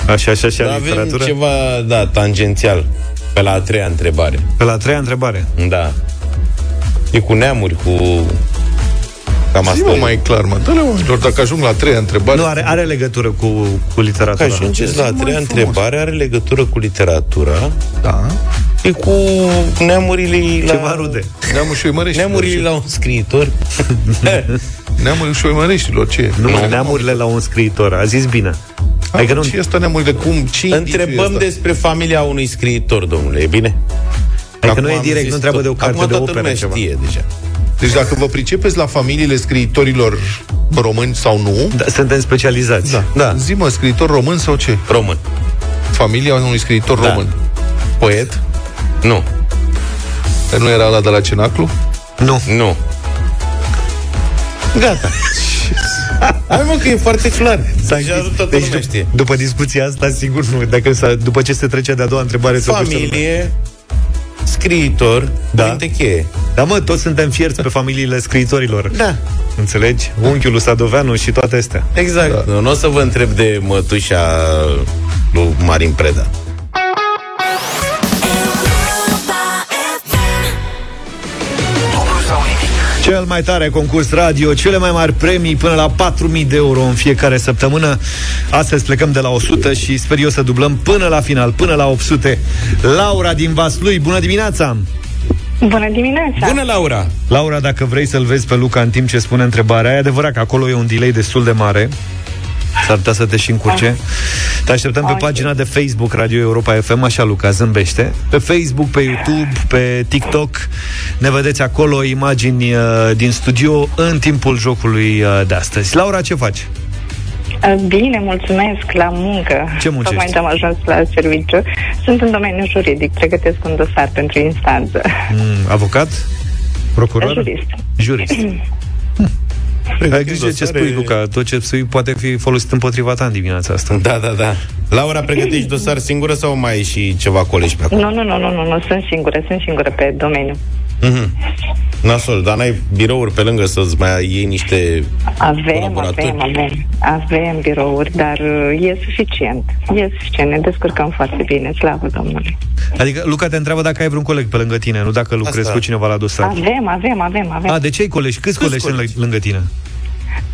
Așa, așa, așa, dar avem literatură? ceva, da, tangențial. Pe la a treia întrebare. Pe la a treia întrebare. Da. E cu neamuri, cu... Cam asta Zi-mă e. mai clar, mă. Dă-le oamenilor, dacă ajung la a treia întrebare... Nu, are, are legătură cu, cu Că literatura. ajungeți la a Zi mai treia frumos. întrebare, are legătură cu literatura. Da. E cu neamurile la... Ceva rude. Neamul șoimăreștilor. Neamurile la un scriitor. Neamul șoimăreștilor, ce? Nu, mă, neamurile la un scriitor. A zis bine. Adică nu... Și asta neamurile cum? Ce indiciu e Întrebăm ăsta? despre familia unui scriitor, domnule, e bine? Adică nu e am direct, zis nu întreabă tot. de o carte Acum de toată operă, lumea ceva. știe deja. Deci dacă vă pricepeți la familiile scriitorilor români sau nu, Da, suntem specializați. da. Da. zi-mă, scriitor român sau ce? Român. Familia unui scriitor Da. român. Poet? Nu. Că nu era la de la Cenaclu? Nu. Nu. Gata. Hai mă că e foarte clar. Deja toată Deci, lumea dup- știe. după discuția asta, sigur nu. Dacă s-a, după ce se trece de-a doua întrebare, se oprește lumea. Familie, scriitor, Da. cuvinte cheie. Da, mă, toți suntem fierți pe familiile scriitorilor. Da. Înțelegi? Unchiul lui Sadoveanu și toate astea. Exact. Da. Nu o să vă întreb de mătușa lui Marin Preda. Cel mai tare concurs radio, cele mai mari premii până la 4.000 de euro în fiecare săptămână. Astăzi plecăm de la 100 și sper eu să dublăm până la final, până la 800. Laura din Vaslui, bună dimineața! Bună dimineața! Bună, Laura! Laura, dacă vrei să-l vezi pe Luca în timp ce spune întrebarea, e adevărat că acolo e un delay destul de mare. S-ar putea să te și încurce. Te așteptăm pe Ok. pagina de Facebook Radio Europa FM, așa Luca, zâmbește. Pe Facebook, pe YouTube, pe TikTok. Ne vedeți acolo imagini uh, din studio în timpul jocului uh, de astăzi. Laura, ce faci? Uh, Bine, mulțumesc, la muncă. Ce muncești? Tocmai ce am ajuns la serviciu. Sunt în domeniul juridic, pregătesc un dosar pentru instanță. Mm, avocat? Procuror? Jurist. Jurist. Ai grijă ce spui, Luca. Tot ce spui poate fi folosit împotriva ta în dimineața asta. Da, da, da. Laura, pregătești dosar singură sau mai ai și ceva colegi pe acolo? Nu, nu, nu, nu, nu, nu, sunt singură, sunt singură pe domeniu. Mhm. Nasol, dar n-ai birouri pe lângă să-ți mai iei niște Avem, colaboratori? avem, avem, avem birouri, dar uh, e suficient. E suficient, ne descurcăm foarte bine, slavă Domnului. Adică Luca te întreabă dacă ai vreun coleg pe lângă tine, nu dacă lucrezi Asta. cu cineva la dosar. Avem, avem, avem, avem. A, de ce ai colegi? Câți colegi sunt lă- lângă tine?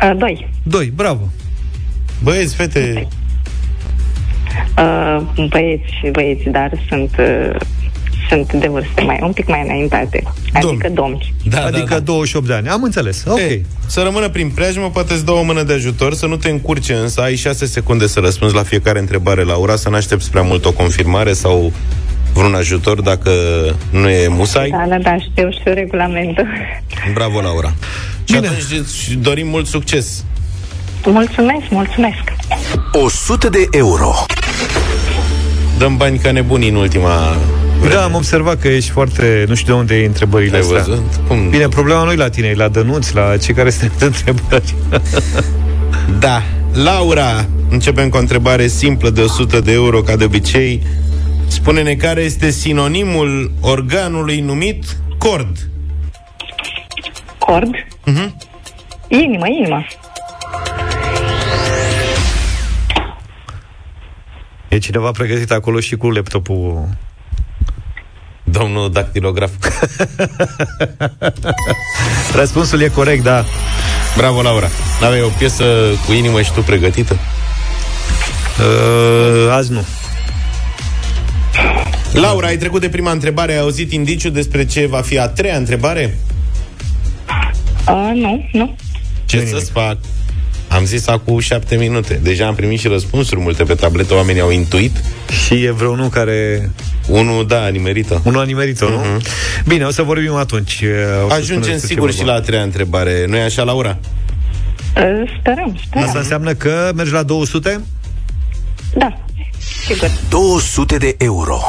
Uh, doi. Doi, bravo. Băieți, fete, Uh, băieți, băieți, dar sunt, uh, sunt de vârste mai, un pic mai înaintate. Adică domni. Da, adică da, da. 28 de ani. Am înțeles. Ok. Ei, să rămână prin preajmă, poate îți dă o mână de ajutor, să nu te încurce, însă ai 6 secunde să răspunzi la fiecare întrebare, Laura, să n-aștepți prea mult o confirmare sau vreun ajutor dacă nu e musai. Da, da, da, știu, știu regulamentul. Bravo, Laura. Și Bine. atunci îți dorim mult succes. Mulțumesc, mulțumesc. 100 de euro. Dăm bani ca nebunii în ultima vreme. Da, am observat că ești foarte... Nu știu de unde e întrebările Ai astea. văzut? Cum? Bine, problema nu e la tine, e la dănuți, la cei care sunt întrebări. Da. Laura, începem cu o întrebare simplă de 100 de euro, ca de obicei. Spune-ne care este sinonimul organului numit cord. Cord. Mhm. Inimă, inimă. E cineva pregătit acolo și cu laptopul Domnul dactilograf. Răspunsul e corect, da. Bravo, Laura. N-aveai o piesă cu inimă și tu pregătită? Uh, azi nu. Laura, ai trecut de prima întrebare, ai auzit indiciu despre ce va fi a treia întrebare? Uh, nu, nu. Ce să-ți fac? Am zis acum șapte minute. Deja am primit și răspunsuri multe pe tabletă, oamenii au intuit. Și e vreunul care... Unul, da, nimerită. Unul a nimerit-o, nu? Mhm. Bine, o să vorbim atunci. O să Ajungem spuneți sigur ce și vorba. la a treia întrebare. nu e așa, Laura? Uh, sperăm, sperăm. Asta înseamnă că mergi la 200? Da, sigur. 200 de euro.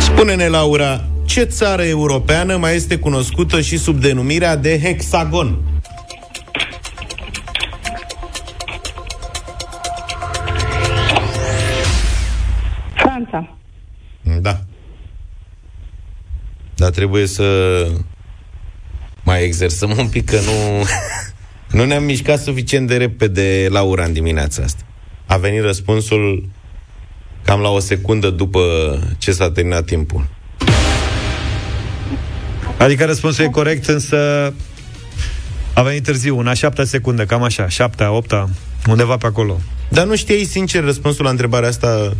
Spune-ne, Laura, ce țară europeană mai este cunoscută și sub denumirea de hexagon? Franța. Da. Dar trebuie să mai exersăm un pic, că nu, nu ne-am mișcat suficient de repede, Laura, în dimineața asta. A venit răspunsul cam la o secundă după ce s-a terminat timpul. Adică răspunsul e corect, însă a venit târziu, una șaptea secunde, cam așa, șaptea, opta, undeva pe acolo. Dar nu știai sincer răspunsul la întrebarea asta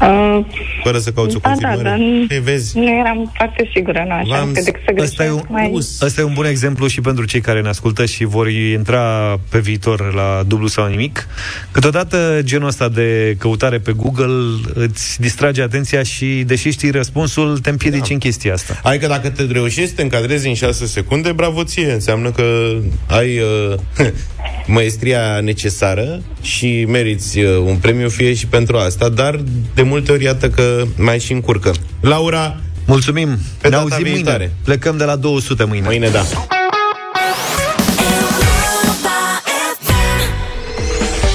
Uh, fără să cauți o da, da, confirmare? dar nu, Ei, vezi? nu eram foarte sigură, nu așa, V-am că decât să Ăsta e, un, greșesc mai... ăsta e un bun exemplu și pentru cei care ne ascultă și vor intra pe viitor la dublu sau nimic. Câteodată genul ăsta de căutare pe Google îți distrage atenția și, deși știi răspunsul, te împiedici da. în chestia asta. Adică dacă te reușești să te încadrezi în 6 secunde, bravo ție. Înseamnă că ai uh, maestria necesară și meriți uh, un premiu fie și pentru asta, dar de multe ori iată că mai și încurcă. Laura, Mulțumim! Pe ne data auzim viitoare. mâine. Plecăm de la 200 mâine. mâine da.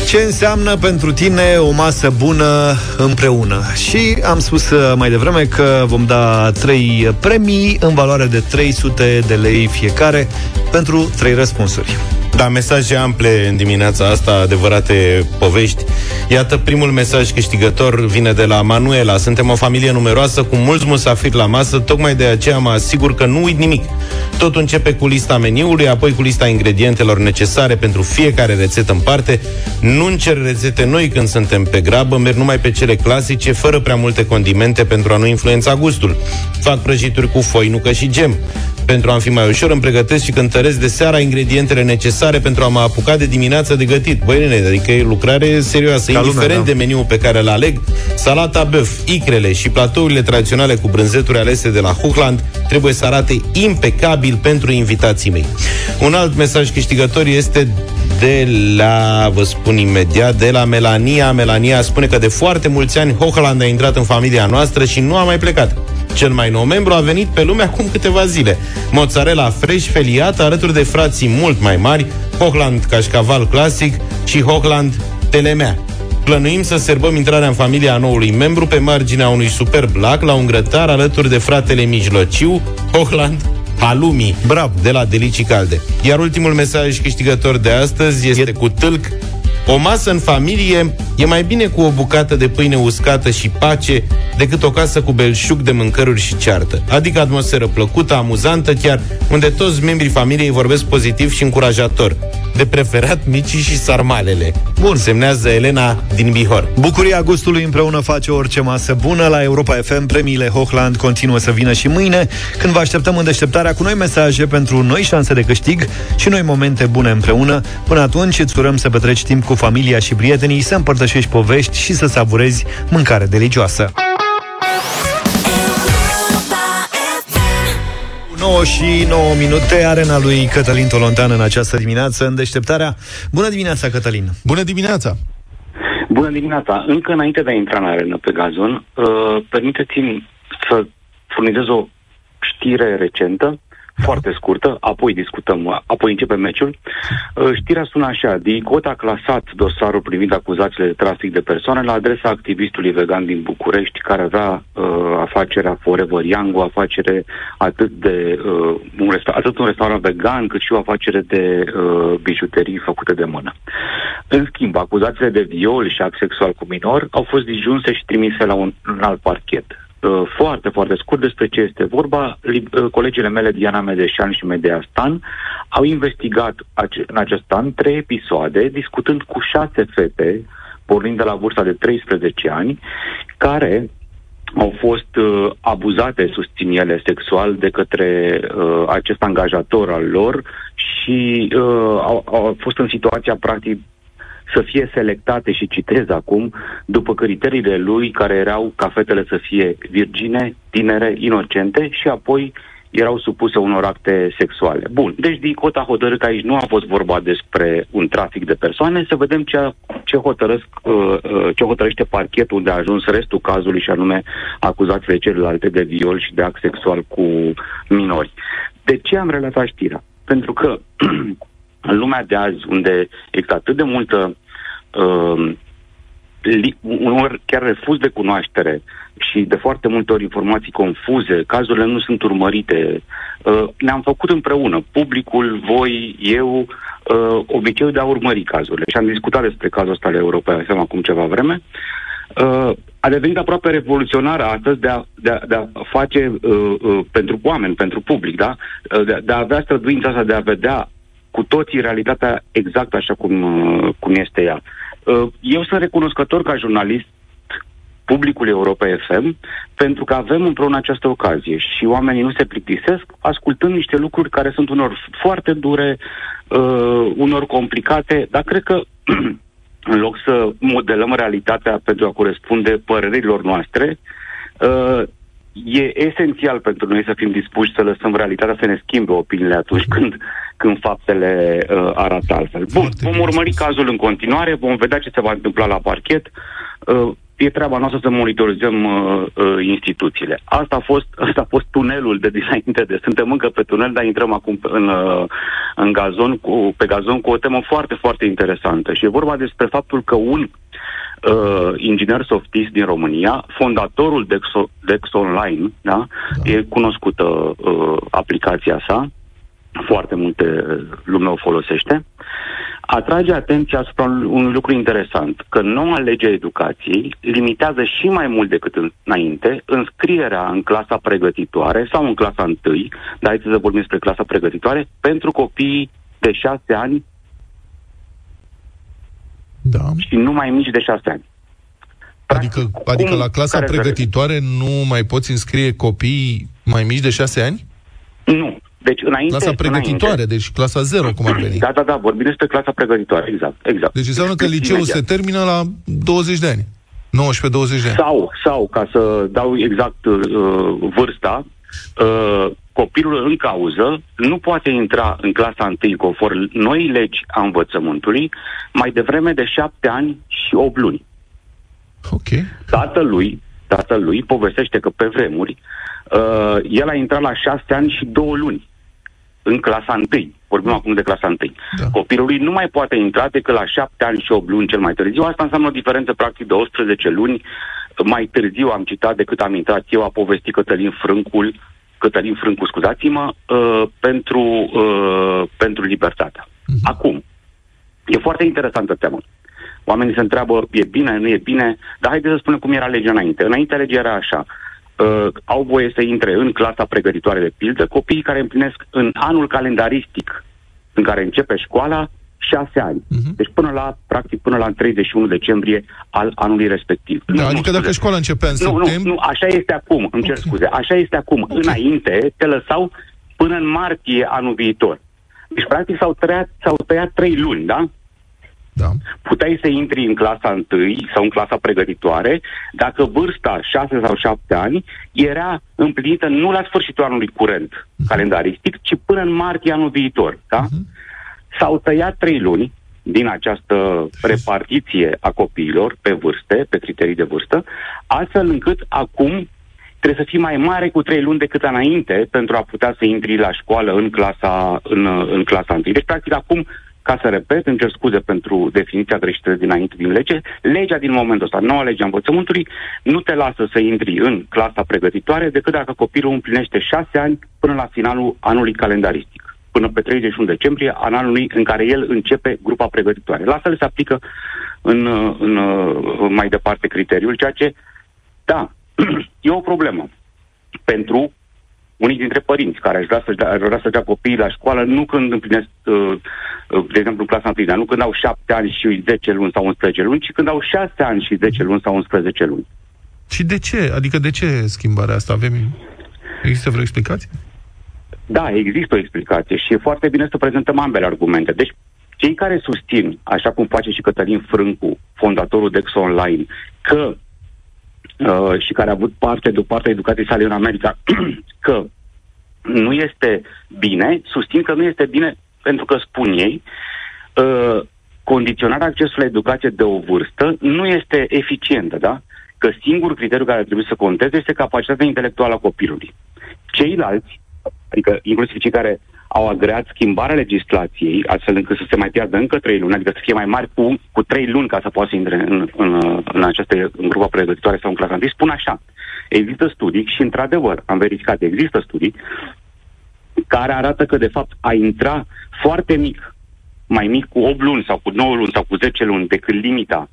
Ce înseamnă pentru tine o masă bună împreună? Și am spus uh, mai devreme că vom da trei premii în valoare de 300 de lei fiecare pentru trei răspunsuri. Da, mesaje ample în dimineața asta, adevărate povești. Iată, primul mesaj câștigător vine de la Manuela. Suntem o familie numeroasă cu mulți musafiri la masă, tocmai de aceea mă asigur că nu uit nimic. Totul începe cu lista meniului, apoi cu lista ingredientelor necesare pentru fiecare rețetă în parte. Nu încerc rețete noi când suntem pe grabă, merg numai pe cele clasice, fără prea multe condimente pentru a nu influența gustul. Fac prăjituri cu foinucă și gem. Pentru a-mi fi mai ușor, îmi pregătesc și cântăresc de seara ingredientele necesare pentru a mă apuca de dimineață de gătit. Băi, nene, adică e lucrare serioasă, Ca indiferent lumea, da. de meniul pe care îl aleg, salata băf, icrele și platourile tradiționale cu brânzeturi alese de la Hochland trebuie să arate impecabil pentru invitații mei. Un alt mesaj câștigător este de la, vă spun imediat, de la Melania. Melania spune că de foarte mulți ani Hochland a intrat în familia noastră și nu a mai plecat. Cel mai nou membru a venit pe lume acum câteva zile. Mozzarella fresh feliată alături de frații mult mai mari, Hochland cașcaval clasic și Hochland telemea. Plănuim să serbăm intrarea în familia a noului membru pe marginea unui superb lac la un grătar alături de fratele mijlociu, Hochland Halumi, Bravo. de la Delicii Calde. Iar ultimul mesaj câștigător de astăzi este cu tâlc o masă în familie e mai bine cu o bucată de pâine uscată și pace decât o casă cu belșug de mâncăruri și ceartă. Adică atmosferă plăcută, amuzantă chiar, unde toți membrii familiei vorbesc pozitiv și încurajator. De preferat micii și sarmalele. Bun. Semnează Elena din Bihor. Bucuria gustului împreună face orice masă bună. La Europa FM, premiile Hochland continuă să vină și mâine, când vă așteptăm în deșteptarea cu noi mesaje pentru noi șanse de câștig și noi momente bune împreună. Până atunci, îți urăm să petreci timp cu familia și prietenii, să împărtășești povești și să savurezi mâncare delicioasă. 9 și 9 minute, arena lui Cătălin Tolontan în această dimineață, în deșteptarea. Bună dimineața, Cătălin! Bună dimineața! Bună dimineața! Încă înainte de a intra în arenă pe gazon, uh, permiteți-mi să furnizez o știre recentă. Foarte scurtă, apoi discutăm, apoi începe meciul. Uh, Știrea sună așa, DICOT a clasat dosarul privind acuzațiile de trafic de persoane la adresa activistului vegan din București, care avea uh, afacerea Forever Young, o afacere atât de uh, un resta- atât un restaurant vegan, cât și o afacere de uh, bijuterii făcute de mână. În schimb, acuzațiile de viol și act sexual cu minor au fost disjunse și trimise la un, un alt parchet. Uh, foarte, foarte scurt despre ce este vorba. Li- uh, Colegele mele, Diana Medeșan și Medea Stan, au investigat ace- în acest an trei episoade, discutând cu șase fete, pornind de la vârsta de 13 ani, care au fost uh, abuzate, susțin ele, sexual de către uh, acest angajator al lor și uh, au, au fost în situația, practic, să fie selectate și citez acum, după criteriile lui care erau ca fetele să fie virgine, tinere, inocente și apoi erau supuse unor acte sexuale. Bun, deci DICOT a hotărât că aici nu a fost vorba despre un trafic de persoane, să vedem ce, ce, hotărăsc, uh, uh, ce hotărăște parchetul unde a ajuns restul cazului și anume acuzațiile celelalte de viol și de act sexual cu minori. De ce am relatat știrea? Pentru că în lumea de azi, unde există atât de multă uh, li- unor chiar refuz de cunoaștere și de foarte multe ori informații confuze, cazurile nu sunt urmărite. Uh, ne-am făcut împreună, publicul, voi, eu, uh, obiceiul de a urmări cazurile. Și am discutat despre cazul ăsta la Europa, seama acum ceva vreme. Uh, a devenit aproape revoluționar astăzi de a, de a, de a face uh, uh, pentru oameni, pentru public, da? Uh, de, de a avea străduința asta de a vedea cu toții realitatea exact așa cum, uh, cum este ea. Uh, Eu sunt recunoscător ca jurnalist publicul Europa FM pentru că avem împreună această ocazie și oamenii nu se plictisesc ascultând niște lucruri care sunt unor foarte dure, uh, unor complicate, dar cred că în loc să modelăm realitatea pentru a corespunde părerilor noastre, uh, e esențial pentru noi să fim dispuși să lăsăm realitatea să ne schimbe opiniile atunci când, când faptele uh, arată altfel. Bun, vom urmări cazul în continuare, vom vedea ce se va întâmpla la parchet. Uh, e treaba noastră să monitorizăm uh, uh, instituțiile. Asta a fost, asta a fost tunelul de dinainte de... Suntem încă pe tunel, dar intrăm acum pe- în, uh, în gazon cu, pe gazon cu o temă foarte, foarte interesantă. Și e vorba despre faptul că un uh, inginer softist din România, fondatorul Dex, Dex Online, da? e cunoscută uh, aplicația sa, foarte multe lume o folosește, atrage atenția asupra unui lucru interesant, că noua lege a educației limitează și mai mult decât în- înainte înscrierea în clasa pregătitoare sau în clasa întâi, dar haideți să vorbim despre clasa pregătitoare, pentru copiii de șase ani Da. și nu mai mici de șase ani. Adică, adică cum- la clasa care pregătitoare nu mai poți înscrie copii mai mici de șase ani? Nu. Deci înainte... Clasa pregătitoare, înainte, deci clasa 0, cum ar veni. Da, da, da, vorbim despre clasa pregătitoare, exact. exact. Deci înseamnă că Explic liceul imediat. se termină la 20 de ani. 19-20 de ani. Sau, sau, ca să dau exact uh, vârsta, uh, copilul în cauză nu poate intra în clasa 1 conform noi legi a învățământului mai devreme de șapte ani și 8 luni. Ok. Tatălui, tatălui povestește că pe vremuri uh, el a intrat la șase ani și două luni în clasa 1. Vorbim acum de clasa 1. Da. Copilului nu mai poate intra decât la 7 ani și 8 luni cel mai târziu. Asta înseamnă o diferență practic de 18 luni mai târziu am citat decât am intrat eu, a povestit Cătălin Frâncul, Cătălin Frâncu, scuzați-mă, uh, pentru, uh, pentru libertatea. Uh-huh. Acum, e foarte interesantă teama. Oamenii se întreabă, e bine, nu e bine, dar haideți să spunem cum era legea înainte. Înainte legea era așa, uh, au voie să intre în clasa pregătitoare de pildă copiii care împlinesc în anul calendaristic în care începe școala șase ani. Uh-huh. Deci până la, practic, până la 31 decembrie al anului respectiv. Da, adică dacă școala începea în Nu, nu, septembrie... nu, așa este acum, îmi cer scuze, așa este acum. Înainte te lăsau până în martie anul viitor. Deci, practic, s-au tăiat, s-au tăiat trei luni, da? Da. Puteai să intri în clasa 1 sau în clasa pregătitoare dacă vârsta 6 sau 7 ani era împlinită nu la sfârșitul anului curent calendaristic, ci până în martie anul viitor. Da? S-au tăiat trei luni din această repartiție a copiilor pe vârste, pe criterii de vârstă, astfel încât acum trebuie să fii mai mare cu trei luni decât înainte pentru a putea să intri la școală în clasa, în, în clasa 1. Deci, practic, acum, ca să repet, îmi cer scuze pentru definiția greșită dinainte din lege, legea din momentul ăsta, noua legea învățământului, nu te lasă să intri în clasa pregătitoare decât dacă copilul împlinește șase ani până la finalul anului calendaristic până pe 31 decembrie, an anului în care el începe grupa pregătitoare. La fel se aplică în, în, în mai departe criteriul, ceea ce, da, e o problemă pentru unii dintre părinți care aș vrea să, ar vrea să dea copiii la școală nu când împlinesc, uh, uh, de exemplu, clasa 1, nu când au 7 ani și 10 luni sau 11 luni, ci când au 6 ani și 10 luni sau 11 luni. Și de ce? Adică de ce schimbarea asta? Avem... Există vreo explicație? Da, există o explicație și e foarte bine să prezentăm ambele argumente. Deci, cei care susțin, așa cum face și Cătălin Frâncu, fondatorul Dex Online, că uh, și care a avut parte de o parte a educației sale în America, că nu este bine, susțin că nu este bine pentru că spun ei, uh, condiționarea accesului la educație de o vârstă nu este eficientă, da? Că singurul criteriu care trebuie să conteze este capacitatea intelectuală a copilului. Ceilalți, adică inclusiv cei care au agreat schimbarea legislației, astfel încât să se mai piardă încă trei luni, adică să fie mai mari cu, cu trei luni ca să poată să intre în, în, în această în grupa pregătitoare sau în clasa întâi, spun așa. Există studii și, într-adevăr, am verificat, există studii care arată că, de fapt, a intra foarte mic, mai mic cu 8 luni sau cu 9 luni sau cu 10 luni decât limita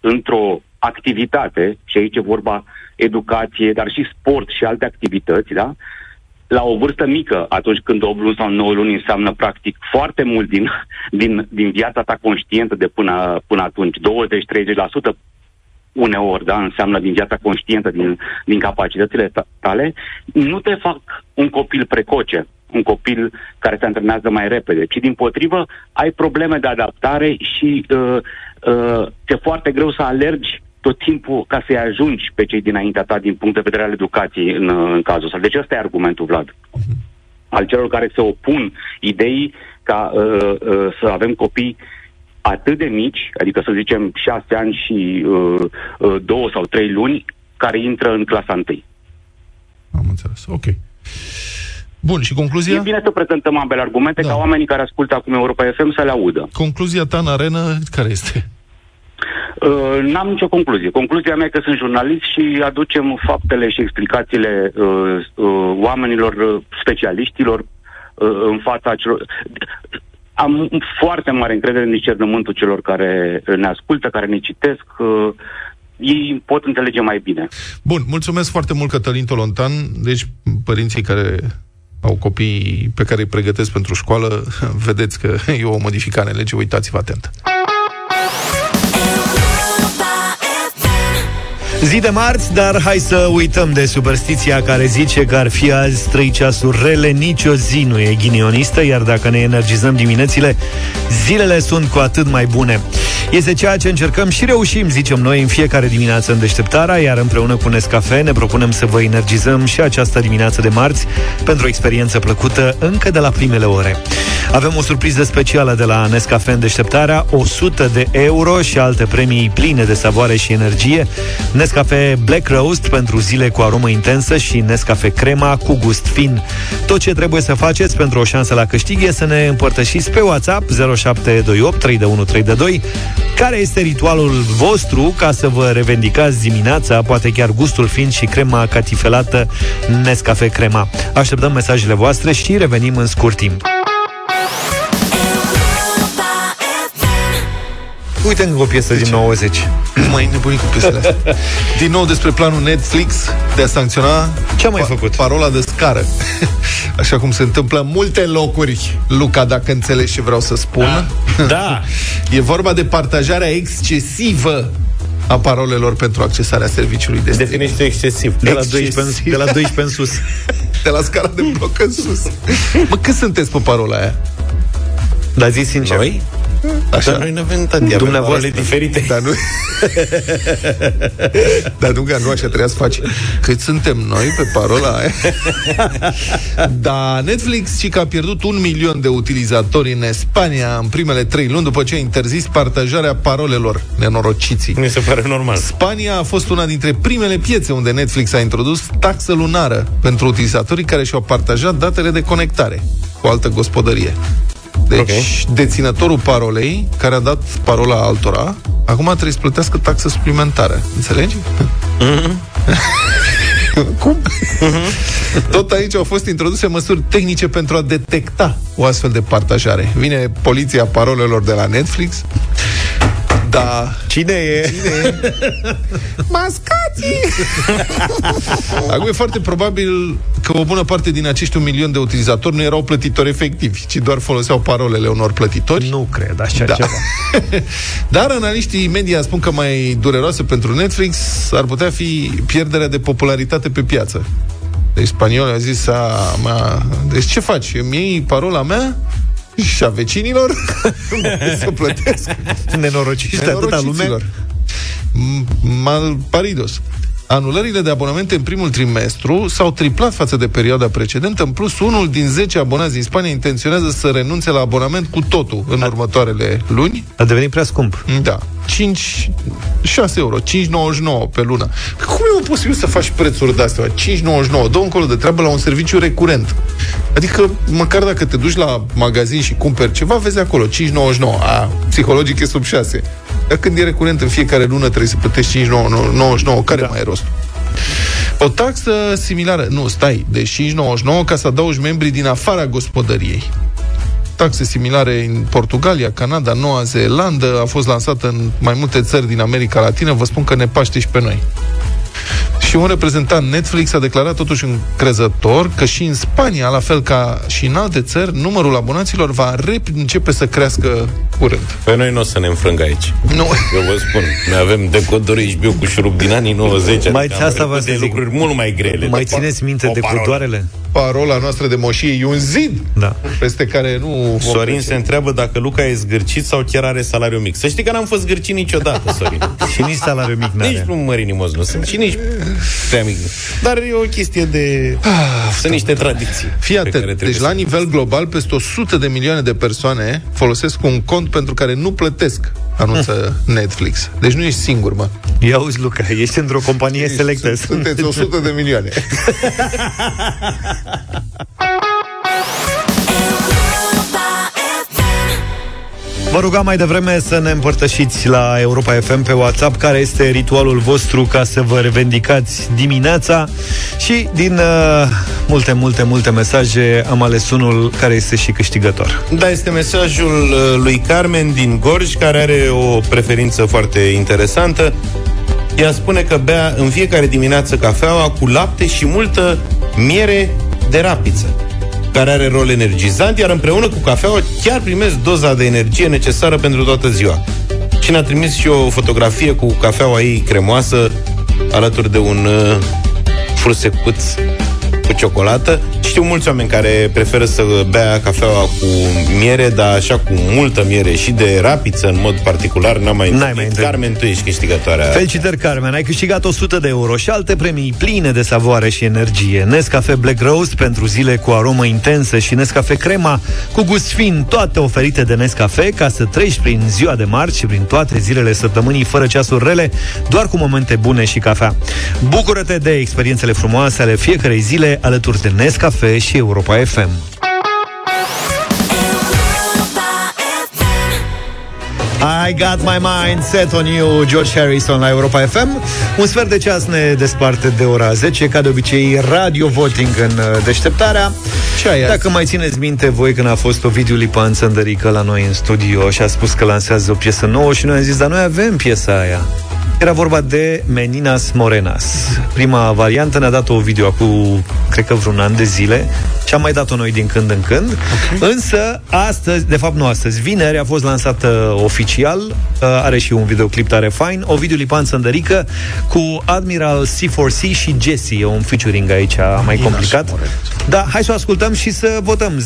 într-o activitate, și aici e vorba educație, dar și sport și alte activități, da? La o vârstă mică, atunci când 8 luni sau 9 luni înseamnă practic foarte mult din, din, din viața ta conștientă de până, până atunci, 20-30% uneori, da, înseamnă din viața conștientă, din, din capacitățile tale, nu te fac un copil precoce, un copil care se antrenează mai repede, ci din potrivă ai probleme de adaptare și uh, uh, ți-e foarte greu să alergi tot timpul ca să-i ajungi pe cei dinaintea ta din punct de vedere al educației în, în cazul ăsta. Deci ăsta e argumentul, Vlad. Al celor care se opun ideii ca uh, uh, să avem copii atât de mici, adică să zicem șase ani și uh, uh, două sau trei luni, care intră în clasa întâi. Am înțeles. Ok. Bun, și concluzia? E bine să prezentăm ambele argumente da. ca oamenii care ascultă acum Europa FM să le audă. Concluzia ta în arenă care este? Uh, n-am nicio concluzie. Concluzia mea e că sunt jurnalist și aducem faptele și explicațiile uh, uh, oamenilor, uh, specialiștilor, uh, în fața celor... Am foarte mare încredere în discernământul celor care ne ascultă, care ne citesc. Uh, ei pot înțelege mai bine. Bun, mulțumesc foarte mult, Cătălin Tolontan. Deci, părinții care au copii pe care îi pregătesc pentru școală, vedeți că e o modificare în lege, uitați-vă atent. Zi de marți, dar hai să uităm de superstiția care zice că ar fi azi trei ceasuri rele, nicio zi nu e ghinionistă, iar dacă ne energizăm diminețile, zilele sunt cu atât mai bune. Este ceea ce încercăm și reușim, zicem noi, în fiecare dimineață în deșteptarea, iar împreună cu Nescafe ne propunem să vă energizăm și această dimineață de marți pentru o experiență plăcută încă de la primele ore. Avem o surpriză specială de la Nescafe în deșteptarea, 100 de euro și alte premii pline de savoare și energie. Nescafe Black Roast pentru zile cu aromă intensă și Nescafe Crema cu gust fin. Tot ce trebuie să faceți pentru o șansă la câștig e să ne împărtășiți pe WhatsApp 0728 312 care este ritualul vostru ca să vă revendicați dimineața, poate chiar gustul fin și crema catifelată Nescafe Crema. Așteptăm mesajele voastre și revenim în scurt timp. Uite încă o piesă din 90. Mai nebunit cu piesele astea. Din nou despre planul Netflix de a sancționa Ce a mai făcut? Parola de scară. Așa cum se întâmplă în multe locuri, Luca, dacă înțelegi ce vreau să spun. Da. da. E vorba de partajarea excesivă a parolelor pentru accesarea serviciului de Definește excesiv. De la 12 în, de la 12 în sus. de la scara de bloc în sus. Mă, cât sunteți pe parola aia? Dar zi sincer. Noi? Așa. Dar noi nu avem tati, avem parole diferite. Dar nu... Dar nu, că nu așa trebuia să faci. Cât suntem noi pe parola aia? da, Netflix și că a pierdut un milion de utilizatori în Spania în primele trei luni după ce a interzis partajarea parolelor nenorociții. Mi se pare normal. Spania a fost una dintre primele piețe unde Netflix a introdus taxă lunară pentru utilizatorii care și-au partajat datele de conectare cu altă gospodărie. Deci, okay. deținătorul parolei, care a dat parola altora, acum trebuie să plătească taxă suplimentară. Înțelegi? Mm-hmm. Cum? Mm-hmm. Tot aici au fost introduse măsuri tehnice pentru a detecta o astfel de partajare. Vine poliția parolelor de la Netflix, da. Cine e? Cine e? Mascații! Acum e foarte probabil că o bună parte din acești un milion de utilizatori nu erau plătitori efectivi, ci doar foloseau parolele unor plătitori. Nu cred așa da. ceva. Dar analiștii media spun că mai dureroasă pentru Netflix ar putea fi pierderea de popularitate pe piață. Deci spaniolul a zis, a, mea, deci ce faci? Îmi iei parola mea? Și a vecinilor să plătesc. Nenorociți de atâta lume. Malparidos. Anulările de abonamente în primul trimestru s-au triplat față de perioada precedentă. În plus, unul din 10 abonați din Spania intenționează să renunțe la abonament cu totul în următoarele luni. A devenit prea scump. Da. 5, 6 euro, 5,99 pe lună. Cum e posibil să faci prețuri de astea? 5,99, dă încolo de treabă la un serviciu recurent. Adică, măcar dacă te duci la magazin și cumperi ceva, vezi acolo, 5,99. A, psihologic e sub 6. Dar când e recurent în fiecare lună trebuie să plătești 5,99, care da. mai e rostul? O taxă similară, nu, stai, de 5,99 ca să adaugi membrii din afara gospodăriei taxe similare în Portugalia, Canada, Noua Zeelandă, a fost lansată în mai multe țări din America Latină, vă spun că ne paște și pe noi. Și un reprezentant Netflix a declarat totuși încrezător că și în Spania, la fel ca și în alte țări, numărul abonaților va începe să crească curând. Pe noi nu o să ne înfrângă aici. Nu. Eu vă spun, noi avem decodori HBO cu șurub din anii 90. Mai adică asta vă de lucruri mult mai grele. Mai țineți minte de decodoarele? Parola noastră de moșie e un zid da. peste care nu... Sorin se întreabă dacă Luca e zgârcit sau chiar are salariu mic. Să știi că n-am fost zgârcit niciodată, Sorin. și nici salariu mic n-are. Nici nu mărinimos nu sunt și nici prea mic. Dar e o chestie de... Ah, sunt niște tradiții. Fii atent, deci la nivel global peste 100 de milioane de persoane folosesc un cont pentru care nu plătesc anunță Netflix. Deci nu ești singur, mă. Ia uzi, Luca, ești într-o companie selectă. Sunteți 100 de milioane. Vă rugam mai devreme să ne împărtășiți la Europa FM pe WhatsApp care este ritualul vostru ca să vă revendicați dimineața și din uh, multe, multe, multe mesaje am ales unul care este și câștigător. Da, este mesajul uh, lui Carmen din Gorj care are o preferință foarte interesantă. Ea spune că bea în fiecare dimineață cafeaua cu lapte și multă miere de rapiță care are rol energizant, iar împreună cu cafeaua chiar primesc doza de energie necesară pentru toată ziua. Și ne-a trimis și o fotografie cu cafeaua ei cremoasă alături de un uh, frusecuț cu ciocolată. Știu mulți oameni care preferă să bea cafeaua cu miere, dar așa cu multă miere și de rapiță în mod particular, n-am mai N-ai mai Carmen, tu ești câștigătoarea. Felicitări, Carmen, ai câștigat 100 de euro și alte premii pline de savoare și energie. Nescafe Black Roast pentru zile cu aromă intensă și Nescafe Crema cu gust fin, toate oferite de Nescafe ca să treci prin ziua de marți și prin toate zilele săptămânii fără ceasuri rele, doar cu momente bune și cafea. Bucură-te de experiențele frumoase ale fiecarei zile alături de Nescafe și Europa FM. I got my mind set on you, George Harrison la Europa FM. Un sfert de ceas ne desparte de ora 10, ca de obicei radio voting în uh, deșteptarea. Ce ai Dacă mai țineți minte voi când a fost Ovidiu Lipan Țăndărică la noi în studio și a spus că lansează o piesă nouă și noi am zis, dar noi avem piesa aia. Era vorba de Meninas Morenas. Prima variantă ne-a dat o video cu, cred că vreun an de zile. și am mai dat-o noi din când în când. Okay. Însă, astăzi, de fapt nu astăzi, vineri a fost lansată oficial, uh, are și un videoclip tare fain, Ovidiu Lipan Sândărică cu Admiral C4C și Jesse, e un featuring aici mai complicat. Da, hai să o ascultăm și să votăm 0372069599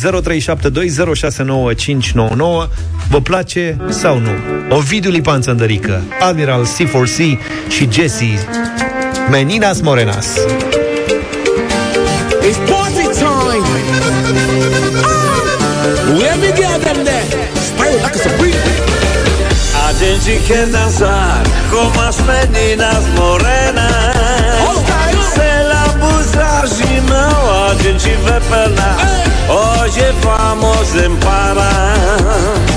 Vă place sau nu? Ovidiu Lipan Sândărică, Admiral C4C și Jesse Meninas Morenas. It's party time. Where me get them there? Style like a supreme. A gente quer dançar como as meninas morenas. Se abusar de não, a gente vai penar. Hoje vamos emparar. Deixa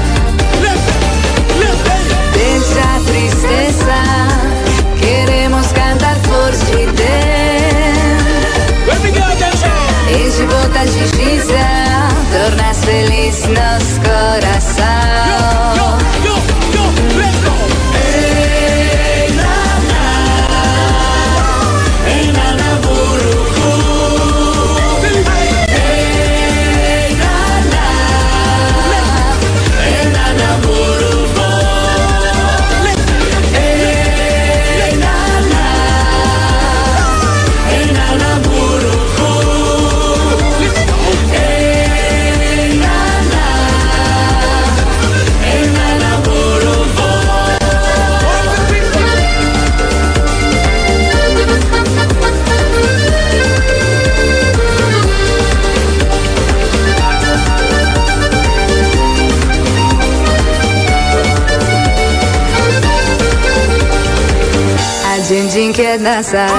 gente quer dançar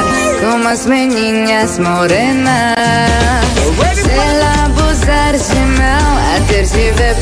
como as meninas morenas. Se ela abusar de mão, a ter de ver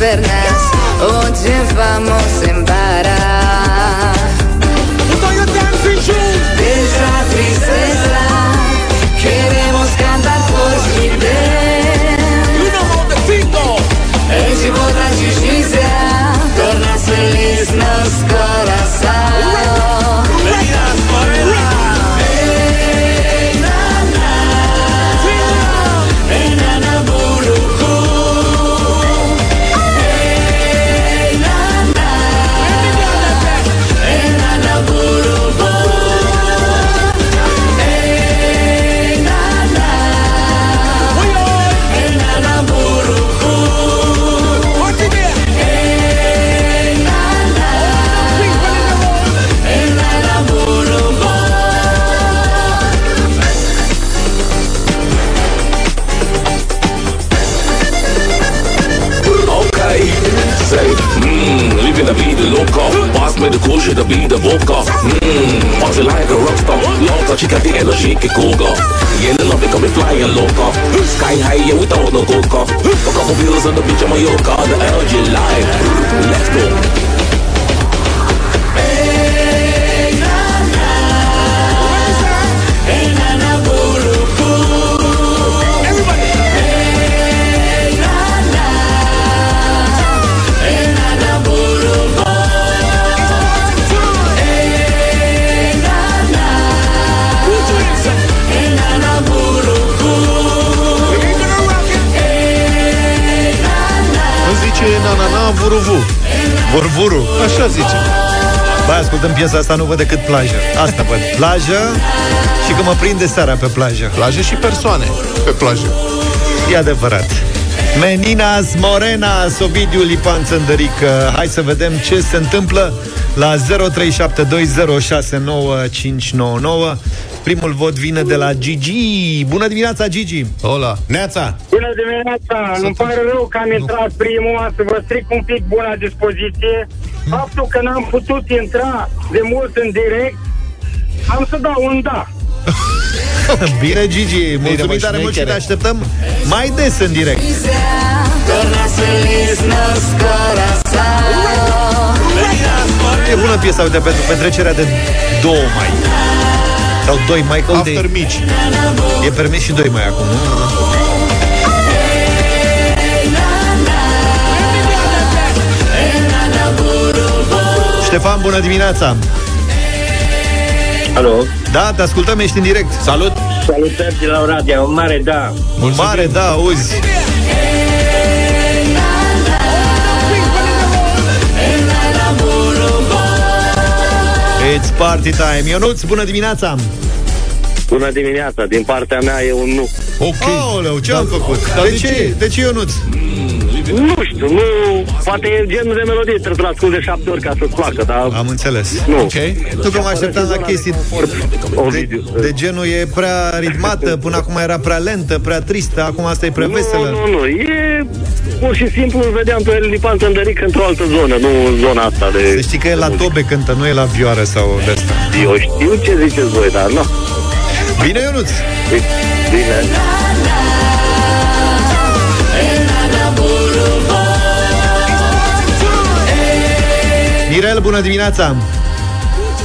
the cool shit, the beat, the vodka. Mmm, party like a rock star. Loca, chica, the energy, que coga. Yeah, the love it coming flying loca. Sky high, yeah, we don't no coca. A couple wheels on the beach of Mallorca, the LG line. Let's go. Zice na-na-na, vuruvu. Vorvuru. Așa zice. Băi, ascultăm piesa asta, nu văd decât plajă. Asta văd. Plajă și că mă prinde seara pe plajă. Plajă și persoane pe plajă. E adevărat. Meninas Morenas, Ovidiu Lipan Țândărică. Hai să vedem ce se întâmplă la 0372069599. Primul vot vine de la Gigi. Bună dimineața, Gigi! Hola! Neața! Bună dimineața! Îmi pare rău că am intrat primul, să vă stric un pic buna dispoziție. Faptul că n-am putut intra de mult în direct, am să dau un da. Bine, Gigi! Mulțumim mă, tare mult și șmechere. te așteptăm mai des în direct. Tornas feliz nos coração. E bună piesa, uite, pentru petrecerea de 2 mai. Sau 2 mai, că uite, After mici. e permis și 2 mai acum, nu? Ștefan, bună dimineața! Alo? Da, te ascultăm, ești în direct. Salut! Salutări de la Oradea, un mare da. Un mare da, auzi. It's party time. Ionuț, bună dimineața! Bună dimineața, din partea mea e un nu. Ok. Aoleu, ce am făcut? Dar De de ce? ce? De ce, Ionuț? Nu știu, nu, poate e genul de melodie, trebuie să l ascult de șapte ori ca să-ți placă, dar Am înțeles. nu. Ok. Nu că mă așteptam la chestii de, Ovidiu. de genul e prea ritmată, până acum era prea lentă, prea tristă, acum asta e prea veselă. Nu, nu, nu, e pur și simplu îl vedeam pe el lipan Tândăric într-o altă zonă, nu în zona asta de... Să știi că e la tobe cântă, nu e la vioară sau de asta. Eu știu ce ziceți voi, dar nu. Bine, Ionuț! Bine. Bună dimineața!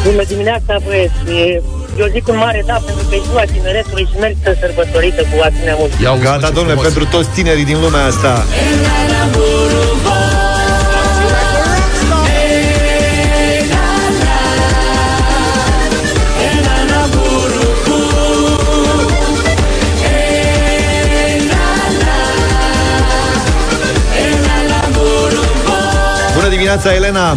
Bună dimineața, băieți! E- Eu zic un mare da, pentru că e ziua tineretului și merită sărbătorită cu asemenea mult. Ia uzi, mă, Gata, ce domnule, frumos. pentru toți tinerii din lumea asta. Bună dimineața, Elena!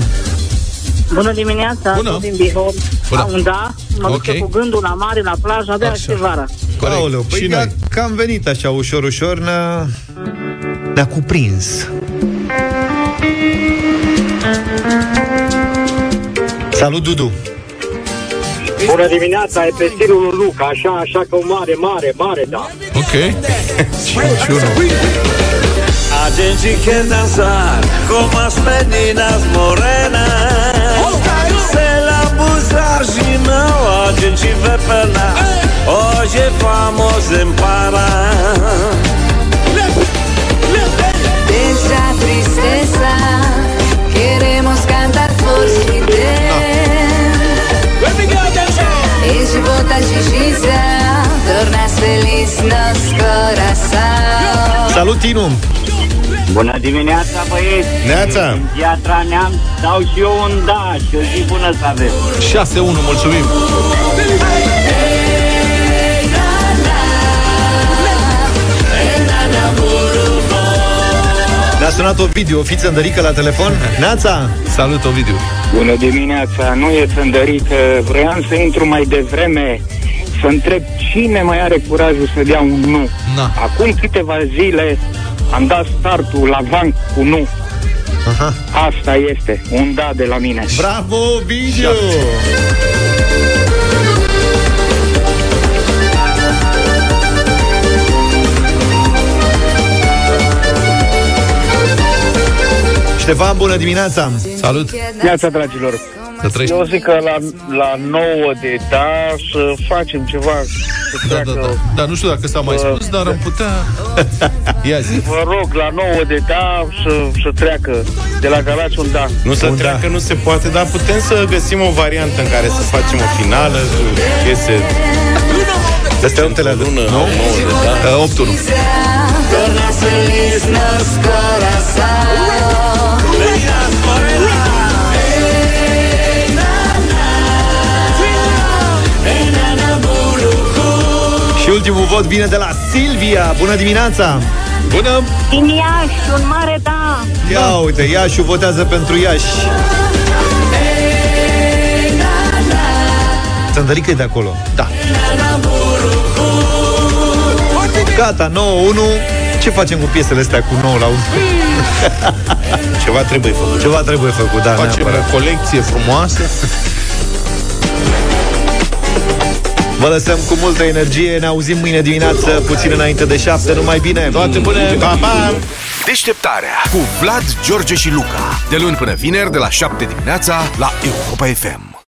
Bună dimineața, Bună. Bună. din Bihor. Bună. Am un da, mă Ok. duce cu gândul la mare, la plajă, abia Așa. aștept vara. Corect. Aoleu, păi și că, noi. că am venit așa ușor, ușor, ne-a, ne-a cuprins. Salut, Dudu! Bună dimineața, e pe stilul lui Luca, așa, așa că un mare, mare, mare, da. Ok. și, și unul. A gente quer dançar como as meninas morenas. Não, a gente vai pela. Hoje vamos em Pará. Deixa a tristeza, queremos cantar por si E de volta de Giza, tornas feliz nos coração. Salut, Tinu! Bună dimineața, băieți! Neața. În Piatra Neamț dau și eu un da și o zi bună să avem. 6-1, mulțumim. Ne-a sunat Ovidiu, o fiță îndărică la telefon. Neața! Salut, Ovidiu. Bună dimineața, nu e Tândărică, vreau să intru mai devreme să întreb cine mai are curajul să dea un nu. Na. Acum câteva zile am dat startul la van cu nu. Aha. Asta este, un da de la mine. Bravo, Ovidiu! Ștefan, bună dimineața! Salut! Viața, dragilor! Să trăiești. Eu zic că la, la 9 de da să facem ceva să Da, treacă. da, da. Dar nu știu dacă s-a mai spus, dar am putea... Ia zi. Vă rog, la 9 de da să, să treacă de la Galați un da. Nu se treacă, nu se poate, dar putem să găsim o variantă în care să facem o finală cu piese Astea nu te le lună, nu? nouă de da. 8 1 ultimul vot vine de la Silvia. Bună dimineața! Bună! Din Iași, un mare da! Ia uite, Iașu votează pentru Iași. Țăndărică e de acolo. Da. Gata, 9-1. Ce facem cu piesele astea cu 9 la 1? Ceva trebuie făcut. Ceva trebuie făcut, da, Facem neapărat. o colecție frumoasă. Vă lăsăm cu multă energie, ne auzim mâine dimineață, puțin înainte de 7, numai bine! Toate bune! Pa, pa! Deșteptarea cu Vlad, George și Luca. De luni până vineri, de la 7 dimineața, la Europa FM.